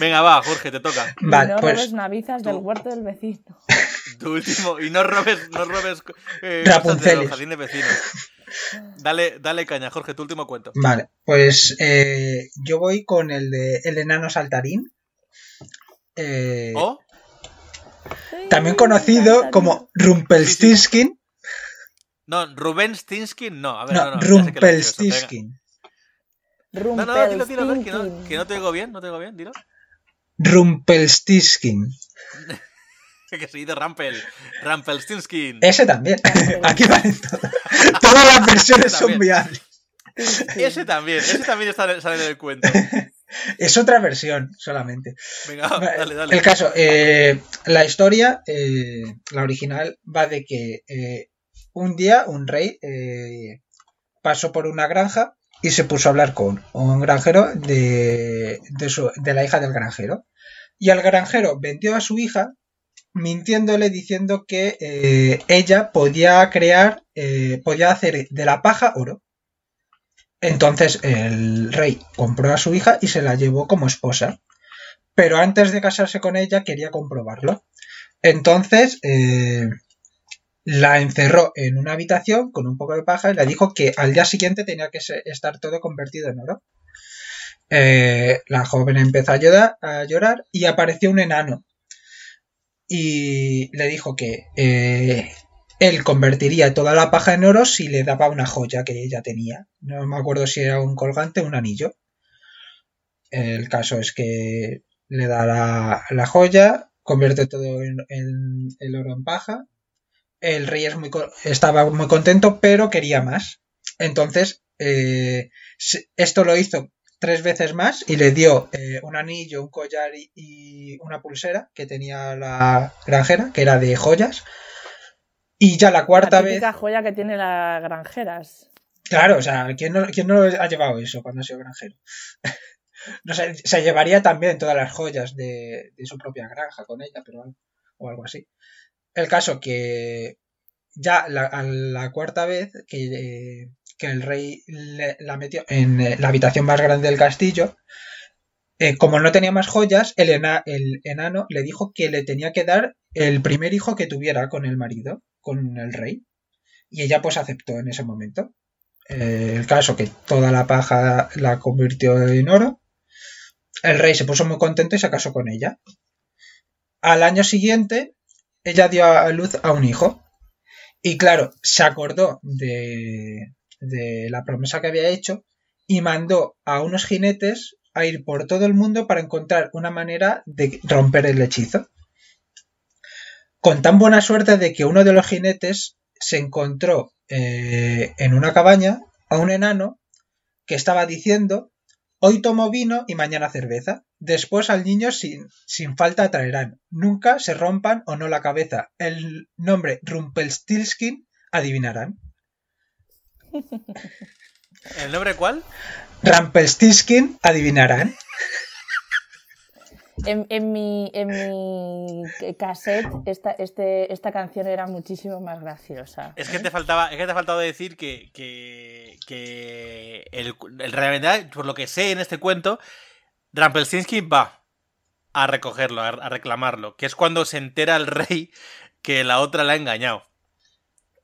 Venga, va, Jorge, te toca. Vale, no pues... robes navizas del huerto del vecino. Tu último. Y no robes, no robes eh, de vecinos. Dale, dale caña, Jorge, tu último cuento. Vale, pues eh, yo voy con el de El enano saltarín. Eh, ¿Oh? También conocido como Rumpelstiltskin. No, Rubén Stinskin, no. A ver, no, no, no Rumpelstiltskin. No, no, dilo, dilo, que no, que no te digo bien, no te digo bien, dilo. Rumpelstiltskin. que se dice Rampel. Rampelstinskin. Ese también. Aquí valen todas. Todas las versiones son viables. Ese también, ese también está, sale en el cuento. Es otra versión solamente. Venga, dale, dale. El caso, eh, la historia, eh, la original, va de que eh, un día un rey pasó por una granja y se puso a hablar con un granjero de, de, la hija del granjero. Y al granjero vendió a su hija mintiéndole diciendo que eh, ella podía crear, eh, podía hacer de la paja oro. Entonces el rey compró a su hija y se la llevó como esposa. Pero antes de casarse con ella quería comprobarlo. Entonces eh, la encerró en una habitación con un poco de paja y le dijo que al día siguiente tenía que estar todo convertido en oro. Eh, la joven empezó a llorar, y apareció un enano y le dijo que eh, él convertiría toda la paja en oro si le daba una joya que ella tenía. No me acuerdo si era un colgante o un anillo. El caso es que le da la, joya, convierte todo en, el oro en paja el rey es muy, estaba muy contento, pero quería más. Entonces, eh, esto lo hizo tres veces más y le dio eh, un anillo, un collar y, una pulsera que tenía la granjera, que era de joyas. Y ya la cuarta la vez. joya que tiene las granjeras. Claro, o sea, ¿quién no, quién no ha llevado eso cuando ha sido granjero? no sé, se llevaría también todas las joyas de, de su propia granja con ella, pero o algo así. El caso que ya la, a la cuarta vez que, el rey la metió en eh, la habitación más grande del castillo, eh, como no tenía más joyas, el, el, enano le dijo que le tenía que dar el primer hijo que tuviera con el marido, con el rey. Y ella pues aceptó en ese momento. Eh, el caso que toda la paja la convirtió en oro. el rey se puso muy contento y se casó con ella. Al año siguiente, ella dio a luz a un hijo. Y claro, se acordó de, la promesa que había hecho y mandó a unos jinetes a ir por todo el mundo para encontrar una manera de romper el hechizo. Con tan buena suerte de que uno de los jinetes se encontró eh, en una cabaña a un enano que estaba diciendo Hoy tomo vino y mañana cerveza. Después al niño sin, sin falta traerán. Nunca se rompan o no la cabeza. El nombre Rumpelstiltskin adivinarán. ¿El nombre cuál? Rumpelstiltskin adivinarán. En, en mi, en mi cassette esta, este, esta canción era muchísimo más graciosa. Es que te faltaba, es que te ha faltado decir que, que, que el, el por lo que sé en este cuento, Rumpelstiltskin va a recogerlo, a, reclamarlo, que es cuando se entera el rey que la otra la ha engañado.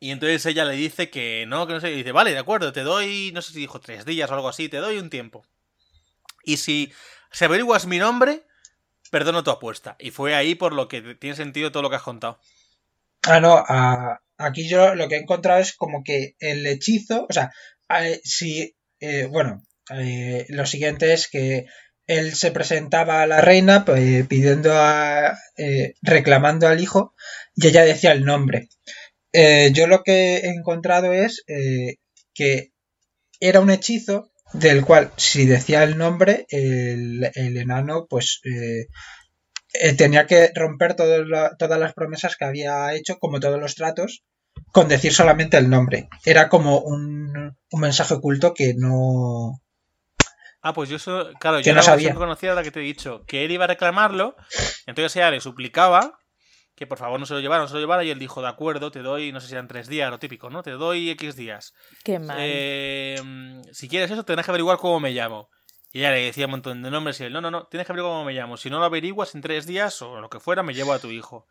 Y entonces ella le dice que no, que no sé, y dice, vale, de acuerdo, te doy, no sé si dijo tres días o algo así, te doy un tiempo. Y si, si averiguas mi nombre, perdono tu apuesta. Y fue ahí por lo que tiene sentido todo lo que has contado. Ah, no, aquí yo lo que he encontrado es como que el hechizo, o sea, eh, si, eh, bueno, eh, lo siguiente es que él se presentaba a la reina pues, pidiendo a, eh, reclamando al hijo y ella decía el nombre. Eh, yo lo que he encontrado es eh, que era un hechizo del cual si decía el nombre el, enano pues tenía que romper todas las promesas que había hecho, como todos los tratos, con decir solamente el nombre. Era como un mensaje oculto que no... Ah, pues yo eso, claro, Que yo no la sabía. conocida la que te he dicho, que él iba a reclamarlo, entonces ella le suplicaba que por favor no se lo llevara, no se lo llevara, y él dijo, de acuerdo, te doy, no sé si eran tres días, lo típico, ¿no? Te doy X días. Qué mal. Eh, si quieres eso, tendrás que averiguar cómo me llamo. Y ella le decía un montón de nombres y él, no, no, no, tienes que averiguar cómo me llamo. Si no lo averiguas en tres días o lo que fuera, me llevo a tu hijo.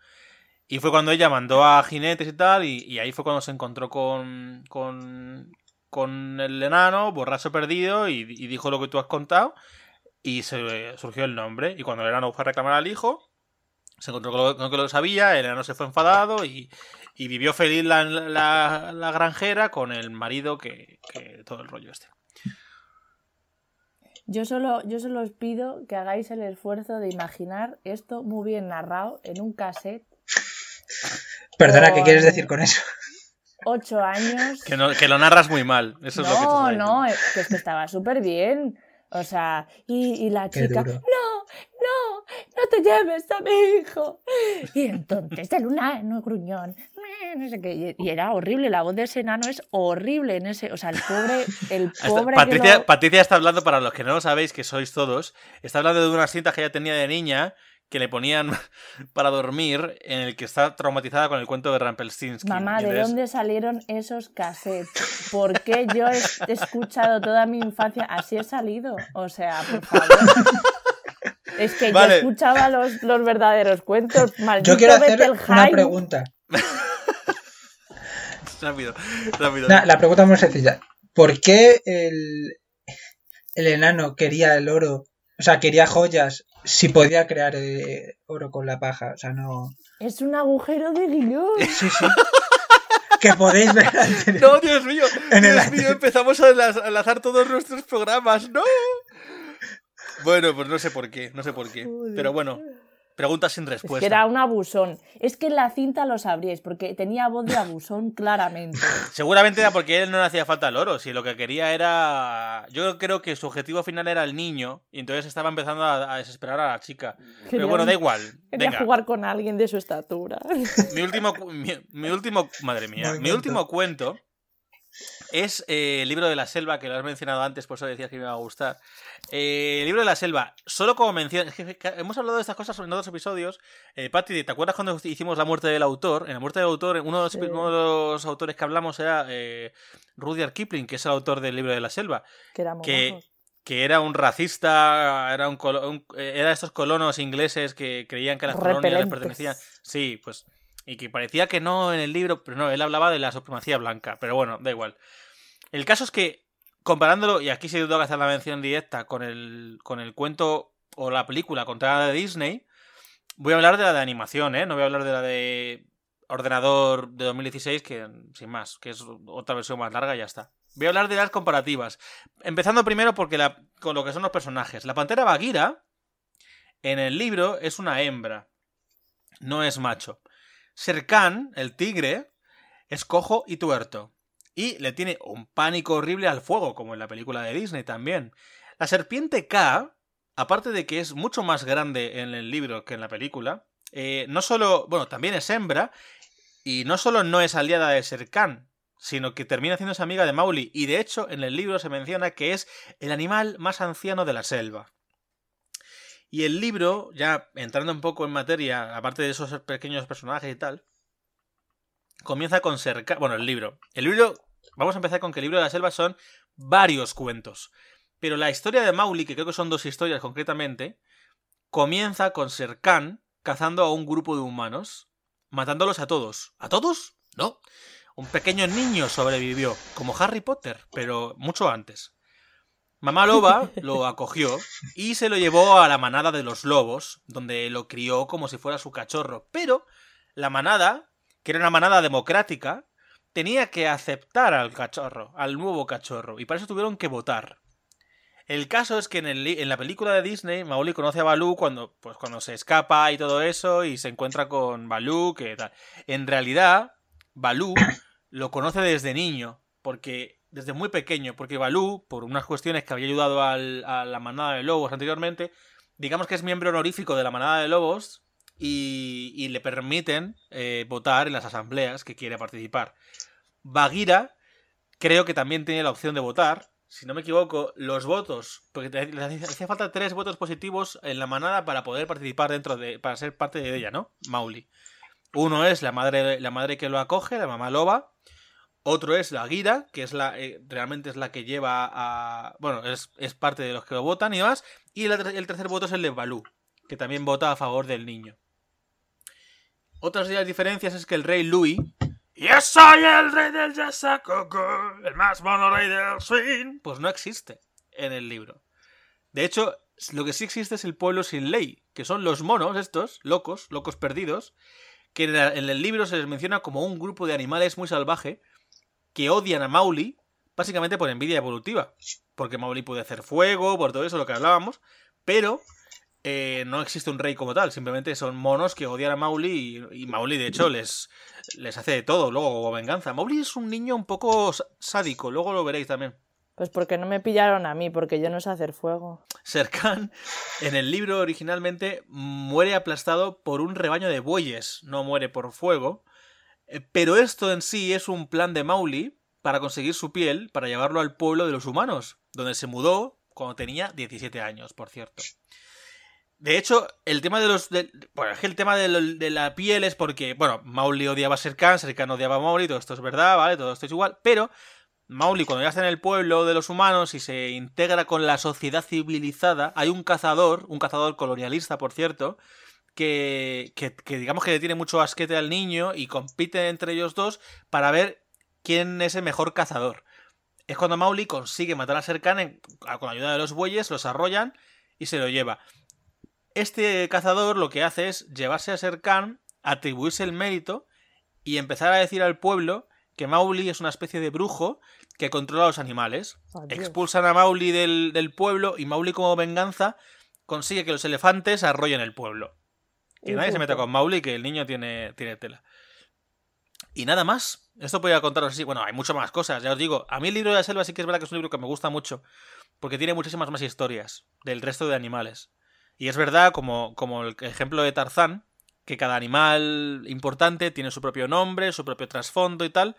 Y fue cuando ella mandó a jinetes y tal, y, y ahí fue cuando se encontró con, con, con el enano, borracho perdido, y, y dijo lo que tú has contado, y se surgió el nombre. Y cuando el enano fue a reclamar al hijo, se encontró con, lo, con que lo sabía, el enano se fue enfadado y, y vivió feliz la, la, la granjera con el marido que, que todo el rollo este. Yo solo, yo solo os pido que hagáis el esfuerzo de imaginar esto muy bien narrado en un cassette, Perdona, ¿qué quieres decir con eso? Ocho años. Que, no, que lo narras muy mal. Eso es lo que No, estás no, es que, es que estaba súper bien. O sea, y, y la chica, no, no, no te lleves a mi hijo. Y entonces el enano gruñón, no sé qué, y- era horrible, la voz de ese enano es horrible en ese, o sea, el pobre, el pobre Patricia, lo- Patricia está hablando, para los que no lo sabéis, que sois todos, está hablando de unas cintas que ella tenía de niña que le ponían para dormir, en el que está traumatizada con el cuento de Rampelstinsky. Mamá, ¿de dónde salieron esos cassettes? ¿Por qué yo he escuchado toda mi infancia? Así he salido. O sea, por favor. Es que Vale. yo escuchaba los, los verdaderos cuentos. Maldito Yo quiero hacer una pregunta. Rápido, rápido. Nah, la pregunta es muy sencilla. ¿Por qué el, el enano quería el oro? O sea, quería joyas si podía crear eh, oro con la paja. O sea, no. Es un agujero de guion. Sí, sí. que podéis ver anterior- No, Dios mío, En Dios mío, empezamos a enlaz- a enlazar todos nuestros programas, ¡no! Bueno, pues no sé por qué, no sé por qué. Joder. Pero bueno, preguntas sin Es respuesta. que era un abusón. Es que en la cinta lo sabríais, porque tenía voz de abusón claramente. Seguramente era porque él no le hacía falta el oro, si lo que quería era... Yo creo que su objetivo final era el niño, y entonces estaba empezando a, a desesperar a la chica. Pero bueno, da igual. Quería Venga, jugar con alguien de su estatura. mi último, mi, mi último, madre mía, mi último cuento es eh, el libro de la selva, que lo has mencionado antes, por eso decías que me iba a gustar. Eh, el libro de la selva, solo como mención, es que ca- hemos hablado de estas cosas en otros episodios. Eh, Patti, ¿te acuerdas cuando hicimos la muerte del autor? En la muerte del autor, uno de los, Sí. uno de los autores que hablamos era eh, Rudyard Kipling, que es el autor del libro de la selva que era un racista, era un, colo- un- era de estos colonos ingleses que creían que las colonias les pertenecían. Sí, pues. Y que parecía que no en el libro, pero no, él hablaba de la supremacía blanca. Pero bueno, da igual. El caso es que, comparándolo, y aquí sí tengo que hacer la mención directa con el, con el cuento o la película contada de Disney, voy a hablar de la de animación, ¿eh? No voy a hablar de la de ordenador de 2016, que sin más, que es otra versión más larga y ya está. Voy a hablar de las comparativas. Empezando primero porque la, con lo que son los personajes. La pantera Bagheera, en el libro, es una hembra. No es macho. Serkan, el tigre, es cojo y tuerto. Y le tiene un pánico horrible al fuego, como en la película de Disney también. La serpiente K, aparte de que es mucho más grande en el libro que en la película, eh, no solo, bueno, también es hembra, y no solo no es aliada de Serkan, sino que termina siendo amiga de Mauli, y de hecho en el libro se menciona que es el animal más anciano de la selva. Y el libro, ya entrando un poco en materia, aparte de esos pequeños personajes y tal, comienza con Serkan. Bueno, el libro. El libro. Vamos a empezar con que el libro de la selva son varios cuentos. Pero la historia de Mauli, que creo que son dos historias concretamente, comienza con Serkan cazando a un grupo de humanos, matándolos a todos. ¿A todos? No. Un pequeño niño sobrevivió, como Harry Potter, pero mucho antes. Mamá Loba lo acogió y se lo llevó a la manada de los lobos, donde lo crió como si fuera su cachorro. Pero la manada, que era una manada democrática, tenía que aceptar al cachorro, al nuevo cachorro, y para eso tuvieron que votar. El caso es que en, la película de Disney, Mauli conoce a Balú cuando, pues, cuando se escapa y todo eso, y se encuentra con Balú, que tal. En realidad, Balú lo conoce desde niño, porque desde muy pequeño, porque Balú, por unas cuestiones que había ayudado a la manada de lobos anteriormente, digamos que es miembro honorífico de la manada de lobos y, le permiten eh, votar en las asambleas que quiere participar. Bagheera creo que también tiene la opción de votar, si no me equivoco, los votos, porque le hacía falta tres votos positivos en la manada para poder participar dentro de, para ser parte de ella, ¿no? Mauli. Uno es la madre, la madre que lo acoge, la mamá loba. Otro es la guira, que es la, eh, realmente es la que lleva a, bueno, es, parte de los que lo votan y demás. Y el, el tercer voto es el de Balú, que también vota a favor del niño. Otras de las diferencias es que el rey Louis yo soy el rey del Yasacoco, el más mono rey del swing. Pues no existe en el libro. De hecho, lo que sí existe es el pueblo sin ley, que son los monos estos, locos, locos perdidos, que en el libro se les menciona como un grupo de animales muy salvaje que odian a Mauli, básicamente por envidia evolutiva. Porque Mauli puede hacer fuego, por todo eso, lo que hablábamos, pero eh, no existe un rey como tal, simplemente son monos que odian a Mauli y, Mauli de hecho les, les hace de todo luego como venganza. Mauli es un niño un poco sádico, luego lo veréis también. Pues porque no me pillaron a mí, porque yo no sé hacer fuego. Serkan, en el libro originalmente, muere aplastado por un rebaño de bueyes, no muere por fuego. Eh, pero esto en sí es un plan de Mauli para conseguir su piel, para llevarlo al pueblo de los humanos, donde se mudó cuando tenía 17 años, por cierto. De hecho, el tema de los. bueno, es que el tema de, la piel es porque, bueno, Mauli odiaba a Serkan, Serkan odiaba a Mauli, todo esto es verdad, ¿vale? Todo esto es igual, pero Mauli, cuando ya está en el pueblo de los humanos y se integra con la sociedad civilizada, hay un cazador, un cazador colonialista, por cierto, que, que, que digamos que le tiene mucho asquete al niño y compite entre ellos dos para ver quién es el mejor cazador. Es cuando Mauli consigue matar a Serkan con la ayuda de los bueyes, los arrollan y se lo lleva. Este cazador lo que hace es llevarse a Serkan, atribuirse el mérito y empezar a decir al pueblo que Mauli es una especie de brujo que controla a los animales. Expulsan a Mauli del, pueblo y Mauli como venganza consigue que los elefantes arrollen el pueblo. Que nadie se meta con Mauli, que el niño tiene, tiene tela. Y nada más. Esto podría contaros así. Bueno, hay muchas más cosas, ya os digo. A mí el libro de la selva sí que es verdad que es un libro que me gusta mucho. Porque tiene muchísimas más historias del resto de animales. Y es verdad, como, como el ejemplo de Tarzán, que cada animal importante tiene su propio nombre, su propio trasfondo y tal,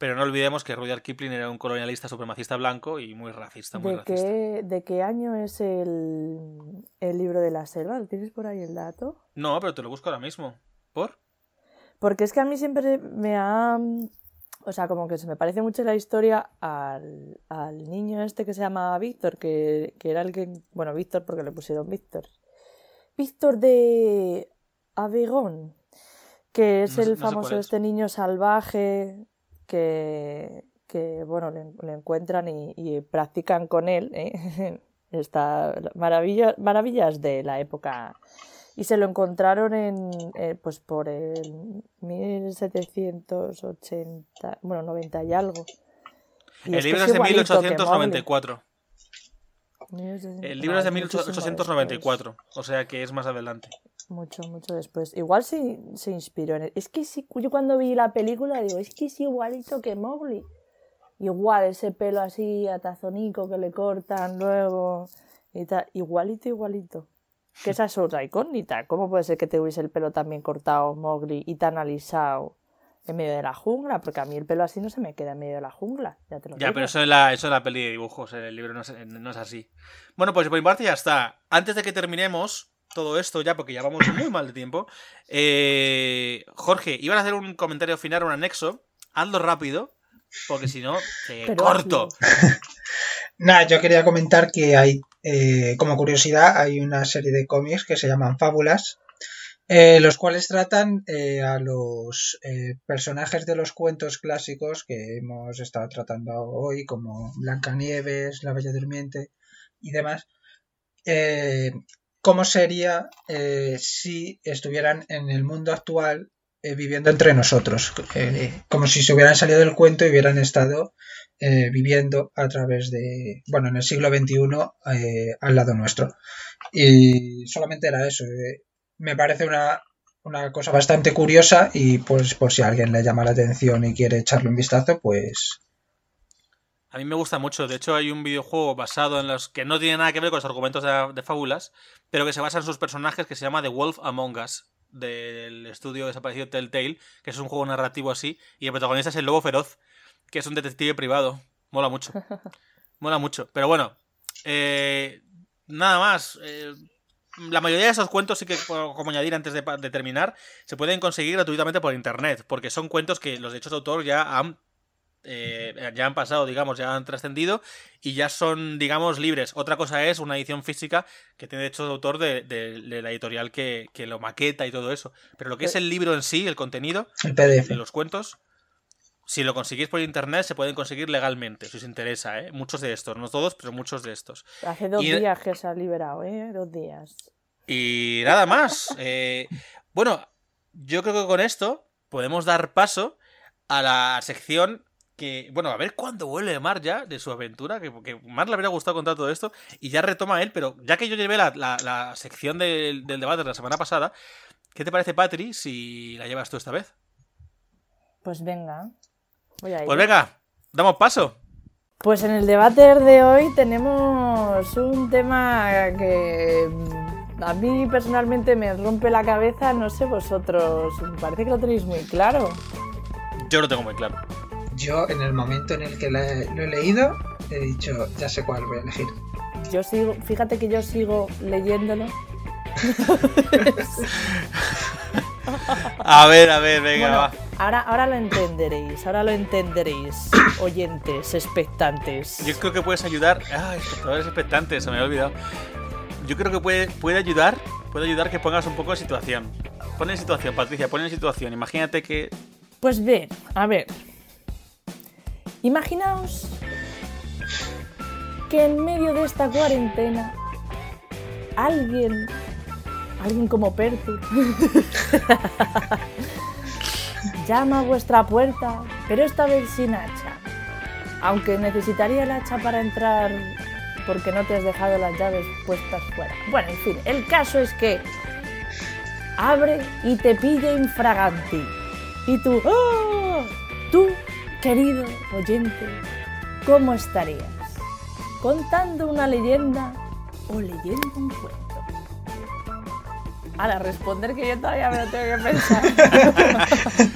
pero no olvidemos que Rudyard Kipling era un colonialista supremacista blanco y muy racista. Muy ¿De, racista. Qué, ¿De qué año es el, el libro de la selva? ¿Tienes por ahí el dato? No, pero te lo busco ahora mismo. ¿Por? Porque es que a mí siempre me ha... O sea, como que se me parece mucho la historia al, al niño este que se llama Víctor, que, que era el que... Bueno, Víctor porque le pusieron Víctor. Víctor de Avigón, que es el famoso este niño salvaje que, que bueno, le, encuentran y, practican con él. ¿eh? Maravilla, maravillas de la época. Y se lo encontraron en, eh, pues por el 1780, bueno, 90 y algo. Y El libro es de igualito que 1894. Mowgli. El libro es de Vale, muchísimo 1894, o sea que es más adelante. Mucho, mucho después. Igual se, se inspiró en él. Es que sí, yo cuando vi la película digo, es que es igualito que Mowgli. Igual, ese pelo así atazonico que le cortan luego y tal. Igualito, igualito. Que esa es otra incógnita. ¿Cómo puede ser que te hubiese el pelo también cortado, Mowgli, y tan alisado en medio de la jungla? Porque a mí el pelo así no se me queda en medio de la jungla. Ya te lo Ya, digo. pero eso es la, eso es la peli de dibujos, el libro no es, no es así. Bueno, pues por mi parte ya está. Antes de que terminemos todo esto, ya porque ya vamos muy mal de tiempo, eh, Jorge, iban a hacer un comentario final, un anexo. Hazlo rápido, porque si no, te Pero corto. Nada, yo quería comentar que hay, eh, como curiosidad, hay una serie de cómics que se llaman Fábulas, eh, los cuales tratan eh, a los eh, personajes de los cuentos clásicos que hemos estado tratando hoy, como Blancanieves, La Bella Durmiente y demás. ¿Cómo sería eh, si estuvieran en el mundo actual eh, viviendo entre nosotros? Eh, como si se hubieran salido del cuento y hubieran estado eh, viviendo a través de, bueno, en el siglo XXI al lado nuestro. Y solamente era eso. me parece una, una cosa bastante curiosa y pues por si alguien le llama la atención y quiere echarle un vistazo, pues A mí me gusta mucho. De hecho, hay un videojuego basado en los que no tiene nada que ver con los argumentos de, de fábulas, pero que se basa en sus personajes que se llama The Wolf Among Us, del estudio desaparecido Telltale, que es un juego narrativo así, y el protagonista es el lobo feroz, que es un detective privado. Mola mucho. Mola mucho. Pero bueno, eh, nada más. eh, la mayoría de esos cuentos, sí que como añadir antes de, de terminar, se pueden conseguir gratuitamente por internet, porque son cuentos que los derechos de autor ya han eh, ya han pasado, digamos, ya han trascendido y ya son, digamos, libres. Otra cosa es una edición física que tiene derechos de autor de, de- de la editorial que, que lo maqueta y todo eso. Pero lo que es el libro en sí, el contenido, el PDF. de los cuentos, si lo conseguís por internet, se pueden conseguir legalmente, si os interesa, ¿eh? Muchos de estos, no todos, pero muchos de estos. Hace dos Y- días que se ha liberado, ¿eh? Dos días. Y nada más. eh, bueno, yo creo que con esto podemos dar paso a la sección que, bueno, a ver cuándo vuelve Mar ya de su aventura, que, que Mar le habría gustado contar todo esto y ya retoma él, pero ya que yo llevé la, la- la sección del, del debate de la semana pasada, ¿qué te parece, Patri, si la llevas tú esta vez? Pues venga. Voy a ir. Pues venga, damos paso. Pues en el debate de hoy tenemos un tema que a mí personalmente me rompe la cabeza, no sé vosotros, parece que lo tenéis muy claro. Yo lo tengo muy claro. Yo en el momento en el que la- lo he leído he dicho, ya sé cuál voy a elegir. Yo sigo, fíjate que yo sigo leyéndolo. A ver, a ver, venga, Bueno, va. ahora, ahora lo entenderéis, ahora lo entenderéis, oyentes, expectantes. Yo creo que puedes ayudar. Ah, espectadores expectantes, se me había olvidado. Yo creo que puede, puede ayudar. Puede ayudar que pongas un poco de situación. Pon en situación, Patricia, pon en situación. Imagínate que. Pues bien, a ver. Imaginaos que en medio de esta cuarentena alguien, alguien como Pertur, llama a vuestra puerta, pero esta vez sin hacha. Aunque necesitaría el hacha para entrar porque no te has dejado las llaves puestas fuera. Bueno, en fin, el caso es que abre y te pilla infraganti. Y tú, ¡ah! tú, querido oyente, ¿cómo estarías? ¿Contando una leyenda o leyendo un cuento? Ahora, responder que yo todavía me lo tengo que pensar.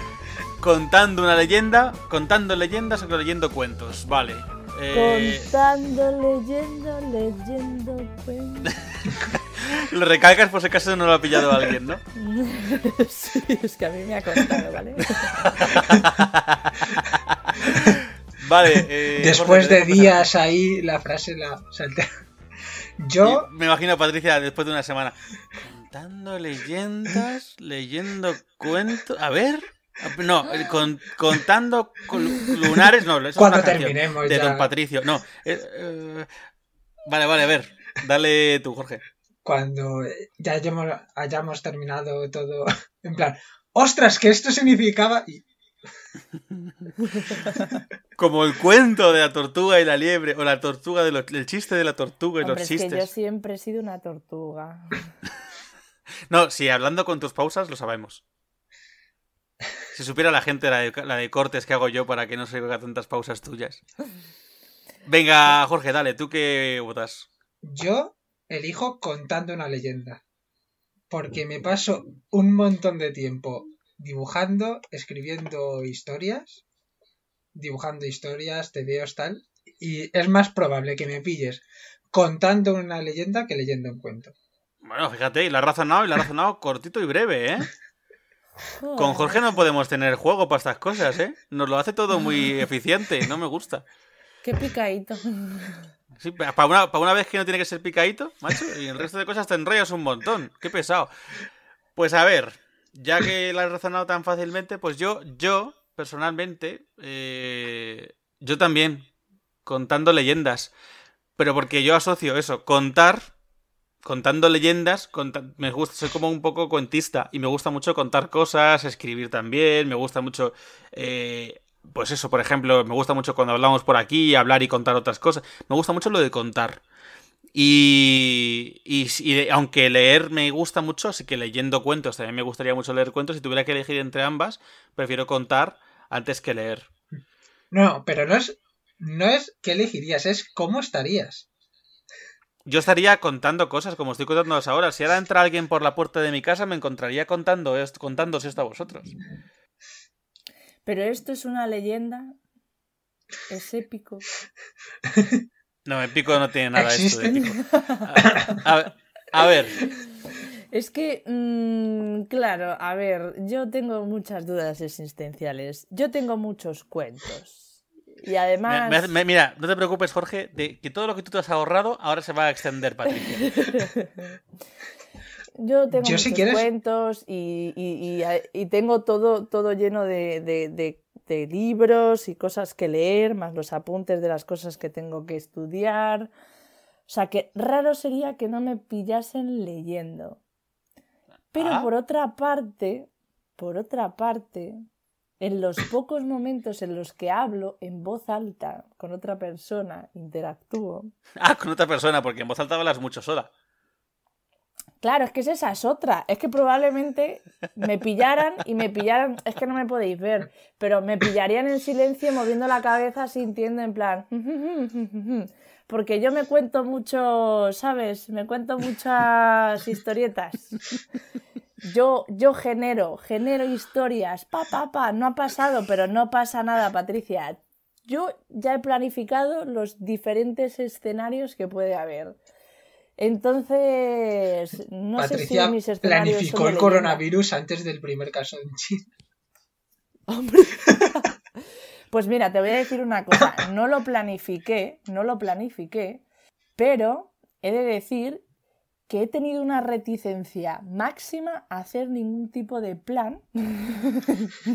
Contando una leyenda, contando leyendas o leyendo cuentos. Vale. Eh, Contando leyenda, leyendo cuento. lo recalcas por si acaso no lo ha pillado alguien, ¿no? sí, es que a mí me ha costado, ¿vale? Vale. eh, Después Jorge, de días ahí, la frase la salté. Yo. Me imagino a Patricia después de una semana. Contando leyendas, leyendo cuentos. A ver. No, eh, con- contando lunares, no, eso es Cuando una canción terminemos de ya. Don Patricio. No. eh, eh, vale, vale, a ver. Dale tú, Jorge. Cuando ya hayamos, hayamos terminado todo, en plan, ostras, que esto significaba... Y Como el cuento de la tortuga y la liebre, o la tortuga de los- el chiste de la tortuga y Hombre, los es que yo chistes. siempre he sido una tortuga. No, sí, hablando con tus pausas lo sabemos. Si supiera la gente la de, la de cortes que hago yo para que no se oiga tantas pausas tuyas. Venga, Jorge, dale, ¿tú qué votas? Yo elijo contando una leyenda. Porque me paso un montón de tiempo dibujando, escribiendo historias, dibujando historias, tebeos, tal. Y es más probable que me pilles contando una leyenda que leyendo un cuento. Bueno, fíjate, y la has razonado y la has razonado cortito y breve, ¿eh? Con. Jorge no podemos tener juego para estas cosas, ¿eh? Nos lo hace todo muy eficiente, no me gusta. Qué picadito. Sí, para una, pa' una vez que no tiene que ser picadito, macho, y el resto de cosas te enrollas un montón. Qué pesado. Pues a ver, ya que la has razonado tan fácilmente, pues yo, yo, personalmente, eh, yo también, contando leyendas. Pero porque yo asocio eso, contar, contando leyendas, me gusta, soy como un poco cuentista y me gusta mucho contar cosas, escribir también, me gusta mucho, eh, pues eso, por ejemplo, me gusta mucho cuando hablamos por aquí, hablar y contar otras cosas, me gusta mucho lo de contar. Y, y, y aunque leer me gusta mucho, así que leyendo cuentos también me gustaría mucho leer cuentos. Si tuviera que elegir entre ambas, prefiero contar antes que leer. No, pero no es, no es qué elegirías, es cómo estarías. Yo estaría contando cosas como estoy contándolas ahora. Si ahora entra alguien por la puerta de mi casa, me encontraría contando esto, contándose esto a vosotros. Pero esto es una leyenda. Es épico. No, épico no tiene nada esto de épico. A, a- a ver, Es que, mm, claro, a ver, yo tengo muchas dudas existenciales. Yo tengo muchos cuentos. Y además... me hace- me- mira, no te preocupes, Jorge, de que todo lo que tú te has ahorrado ahora se va a extender, Patricia. Yo tengo Yo, si muchos quieres- cuentos y, y- y- y tengo todo, todo lleno de, de- de- de libros y cosas que leer, más los apuntes de las cosas que tengo que estudiar. O sea que raro sería que no me pillasen leyendo. Pero Ah. por otra parte, por otra parte, en los pocos momentos en los que hablo en voz alta con otra persona, interactúo, Ah, con otra persona, porque en voz alta hablas mucho sola. Claro, es que esa es otra. Es que probablemente me pillaran y me pillaran, es que no me podéis ver, pero me pillarían en silencio moviendo la cabeza sintiendo en plan... Porque yo me cuento mucho, ¿sabes? Me cuento muchas historietas. Yo, yo genero, genero historias. Pa, pa, pa, no ha pasado, pero no pasa nada, Patricia. Yo ya he planificado los diferentes escenarios que puede haber. Entonces, no Patricia sé si mis planificó son el coronavirus antes del primer caso en China. Pues mira, te voy a decir una cosa. No lo planifiqué, no lo planifiqué, pero he de decir que he tenido una reticencia máxima a hacer ningún tipo de plan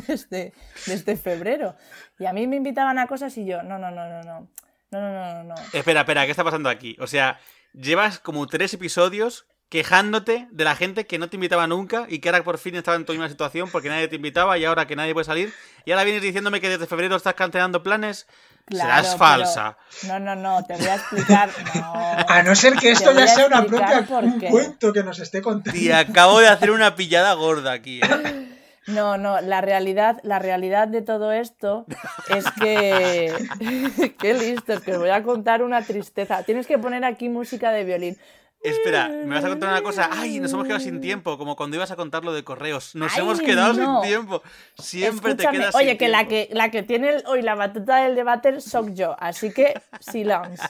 desde, desde febrero. Y a mí me invitaban a cosas y yo, no, no, no, no, no. No, no, no, no, no. Espera, espera, ¿qué está pasando aquí? O sea, llevas como tres episodios quejándote de la gente que no te invitaba nunca y que ahora por fin estaba en tu misma situación porque nadie te invitaba y ahora que nadie puede salir. Y ahora vienes diciéndome que desde febrero estás cancelando planes. Claro, Serás pero- falsa. No, no, no, te voy a explicar. No. A no ser que esto ya sea una propia un cuento que nos esté contando. Y acabo de hacer una pillada gorda aquí. ¿eh? No, no, la realidad, la realidad de todo esto es que. Qué listos, que os voy a contar una tristeza. Tienes que poner aquí música de violín. Espera, me vas a contar una cosa. Ay, nos hemos quedado sin tiempo, como cuando ibas a contar lo de correos. Nos Ay, hemos quedado no. sin tiempo. Siempre te quedas oye, sin que la, tiempo. que la que tiene el- hoy la batuta del debate soy yo, así que silence.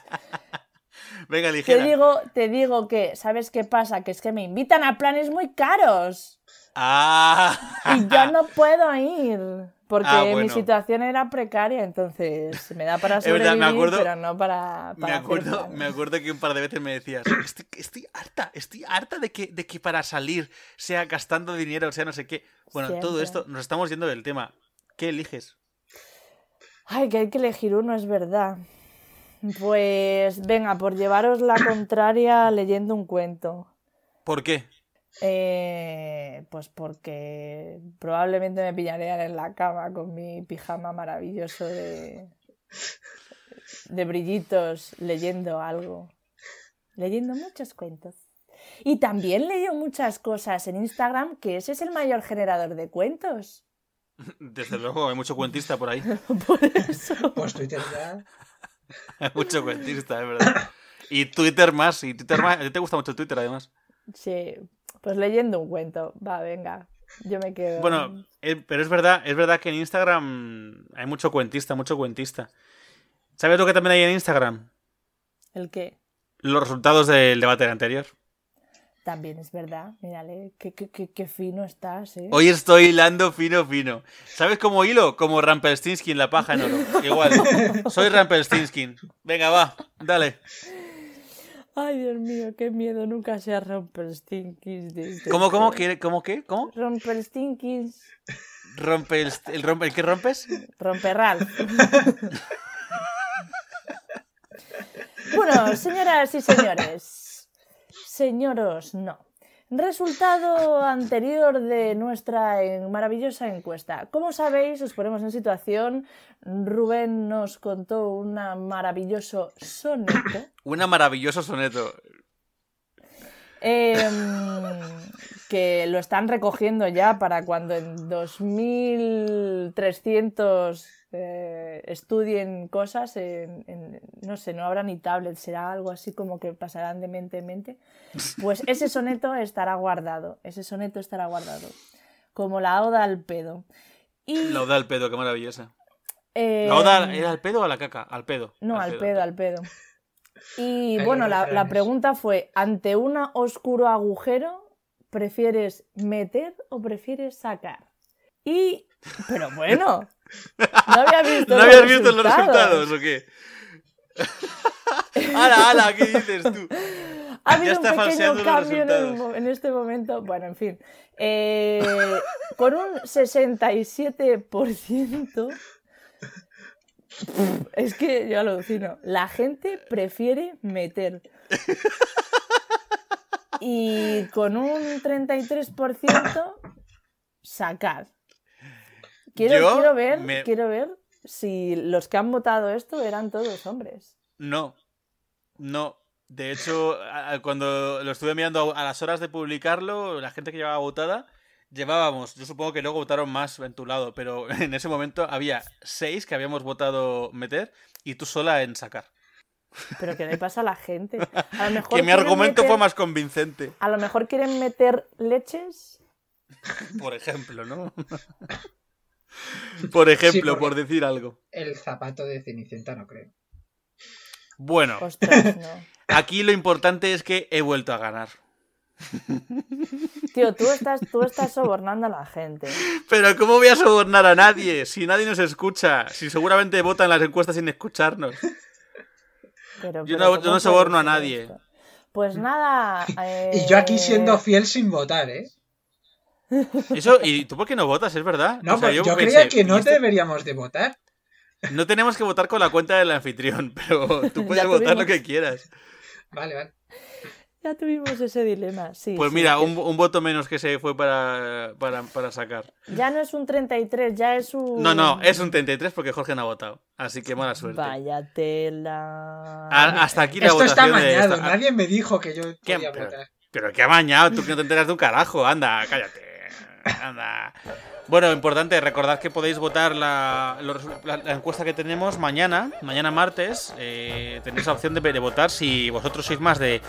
Venga, Te ligera. digo, te digo que, ¿sabes qué pasa? Que es que me invitan a planes muy caros. Ah. Y yo no puedo ir. Porque Ah, mi situación era precaria, entonces me da para verdad, sobrevivir, me acuerdo- pero no para, Me para hacer acuerdo, me acuerdo que un par de veces me decías, estoy, estoy harta, estoy harta de que, de que para salir sea gastando dinero, sea no sé qué. Bueno, todo esto, nos estamos yendo del tema. ¿Qué eliges? Ay, que hay que elegir uno, es verdad. Pues venga, por llevaros la contraria leyendo un cuento. ¿Por qué? Eh, pues porque probablemente me pillarían en la cama con mi pijama maravilloso de, de brillitos leyendo algo. Leyendo muchos cuentos. Y también leo muchas cosas en Instagram, que ese es el mayor generador de cuentos. Desde luego, hay mucho cuentista por ahí. Por eso. Pues Twitter ya. Hay mucho cuentista, es verdad. Y Twitter más, y Twitter más. A ti te gusta mucho Twitter, además. Sí, pues leyendo un cuento. Va, venga. Yo me quedo. Bueno, eh, pero es verdad, es verdad que en Instagram hay mucho cuentista, mucho cuentista. ¿Sabes lo que también hay en Instagram? ¿El qué? Los resultados del debate anterior. También es verdad. Mírale, qué, qué, qué, qué fino estás, ¿eh? Hoy estoy hilando fino, fino. ¿Sabes cómo hilo? Como Rampelstinsky en la paja en oro. Igual. Soy Rampelstinsky. Venga, va, dale. Ay, Dios mío, qué miedo. Nunca sea Rumpelstiltskin. desde ¿Cómo, cómo, qué, cómo, qué? ¿Cómo? Rumpelstiltskin. Rompe el, el, rompe, ¿el que rompes? Romperral. bueno, señoras y señores. Señoros, no. Resultado anterior de nuestra eh, maravillosa encuesta. Como sabéis, os ponemos en situación. Rubén nos contó un maravilloso soneto. Un maravilloso soneto. Em, que lo están recogiendo ya para cuando en 2300 eh, estudien cosas, en- en- no sé, no habrá ni tablet, será algo así como que pasarán de mente en mente. Pues ese soneto estará guardado, ese soneto estará guardado, como la oda al pedo. Y, La oda al pedo, qué maravillosa. eh, ¿La oda era al pedo o a la caca? Al pedo. no, al pedo, al pedo. Y bueno, la, la pregunta fue, ante un oscuro agujero, ¿prefieres meter o prefieres sacar? Y, pero bueno, no había visto, ¿No habías visto los resultados o qué? ¡Hala, hala! ¿Qué dices tú? Ha habido está un pequeño cambio el en este momento. Bueno, en fin. Eh, con un 67%. Es que yo alucino. La gente prefiere meter. Y con un 33% sacar. Quiero, Yo quiero ver, me- quiero ver si los que han votado esto eran todos hombres. No. No. De hecho, cuando lo estuve mirando a a las horas de publicarlo, la gente que llevaba votada, llevábamos, yo supongo que luego votaron más en tu lado, pero en ese momento había seis que habíamos votado meter y tú sola en sacar. Pero ¿qué le pasa a la gente? A lo mejor Que mi argumento meter- fue más convincente, A lo mejor quieren meter leches. por ejemplo, ¿no? por ejemplo, por decir algo. El zapato de Cenicienta no creo. Bueno, Ostras, no. aquí lo importante es que he vuelto a ganar. Tío, tú estás, tú estás sobornando a la gente. Pero ¿cómo voy a sobornar a nadie? Si nadie nos escucha, si seguramente votan las encuestas sin escucharnos. Pero, Yo pero no- ¿cómo yo no soborno a nadie. esto? Pues nada. Y yo aquí eh, siendo fiel sin votar, ¿eh? Eso, ¿y tú por qué no votas? Es verdad. No, O sea, pues yo, pensé, creía que no ¿y este- deberíamos de votar. No tenemos que votar con la cuenta del anfitrión, pero tú puedes votar lo que quieras. Vale, vale. Ya tuvimos ese dilema, sí. Pues sí, mira, que un, un voto menos que se fue para, para, para sacar. Ya no es un 33, ya es un. No, no, es un 33 porque Jorge no ha votado. Así que mala suerte. Vaya tela. A- hasta aquí la Esto está votación de mañado. esta- Nadie me dijo que yo ¿Qué? podía Pero- votar. Pero que ha mañado, tú que no te enteras de un carajo. Anda, cállate. Anda. Bueno, importante, recordad que podéis votar la, encuesta que tenemos mañana, mañana martes. eh, tenéis la opción de, de votar si vosotros sois más de,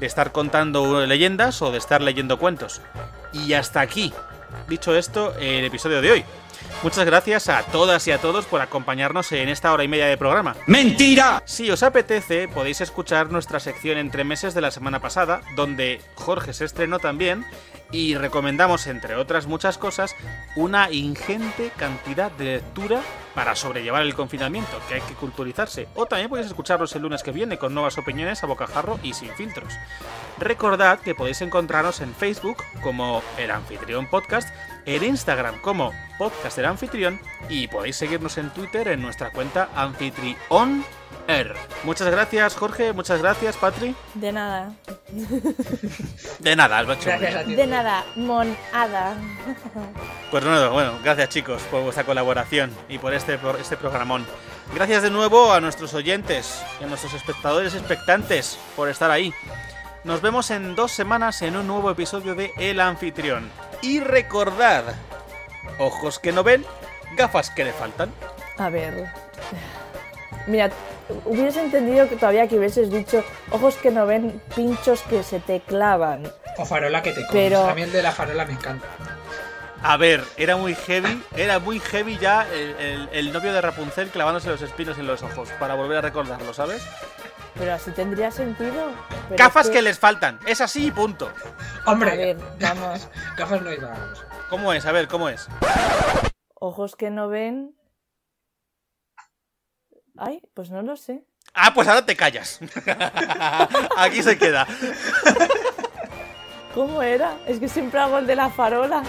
de estar contando leyendas o de estar leyendo cuentos. Y hasta aquí, dicho esto, el episodio de hoy. Muchas gracias a todas y a todos por acompañarnos en esta hora y media de programa. ¡Mentira! Si os apetece, podéis escuchar nuestra sección entre meses de la semana pasada, donde Jorge se estrenó también y recomendamos, entre otras muchas cosas, una ingente cantidad de lectura para sobrellevar el confinamiento, que hay que culturizarse. O también podéis escucharlos el lunes que viene con nuevas opiniones a bocajarro y sin filtros. Recordad que podéis encontrarnos en Facebook como El Anfitrión Podcast, en Instagram como Podcast El Anfitrión y podéis seguirnos en Twitter en nuestra cuenta Anfitrión Muchas gracias, Jorge. Muchas gracias, Patri. De nada. De nada, lo he hecho muy Gracias. De nada, monada. Pues bueno, bueno, gracias chicos por vuestra colaboración y por este, por este programón. Gracias de nuevo a nuestros oyentes y a nuestros espectadores expectantes por estar ahí. Nos vemos en dos semanas en un nuevo episodio de El Anfitrión. Y recordad, ojos que no ven, gafas que le faltan. A ver. Mira, hubieras entendido que todavía que hubieses dicho ojos que no ven, pinchos que se te clavan. O farola que te comes. Pero- A mí el de la farola me encanta. A ver, era muy heavy, era muy heavy ya el, el- el novio de Rapunzel clavándose los espinos en los ojos para volver a recordarlo, ¿sabes? Pero así tendría sentido. Pero Gafas es que les faltan, es así y punto. Hombre, A ver, vamos. gafas no iba a ¿Cómo es? A ver, ¿cómo es? Ojos que no ven. Ay, pues no lo sé. Ah, pues ahora te callas. Aquí se queda. ¿Cómo era? Es que siempre hago el de la farola.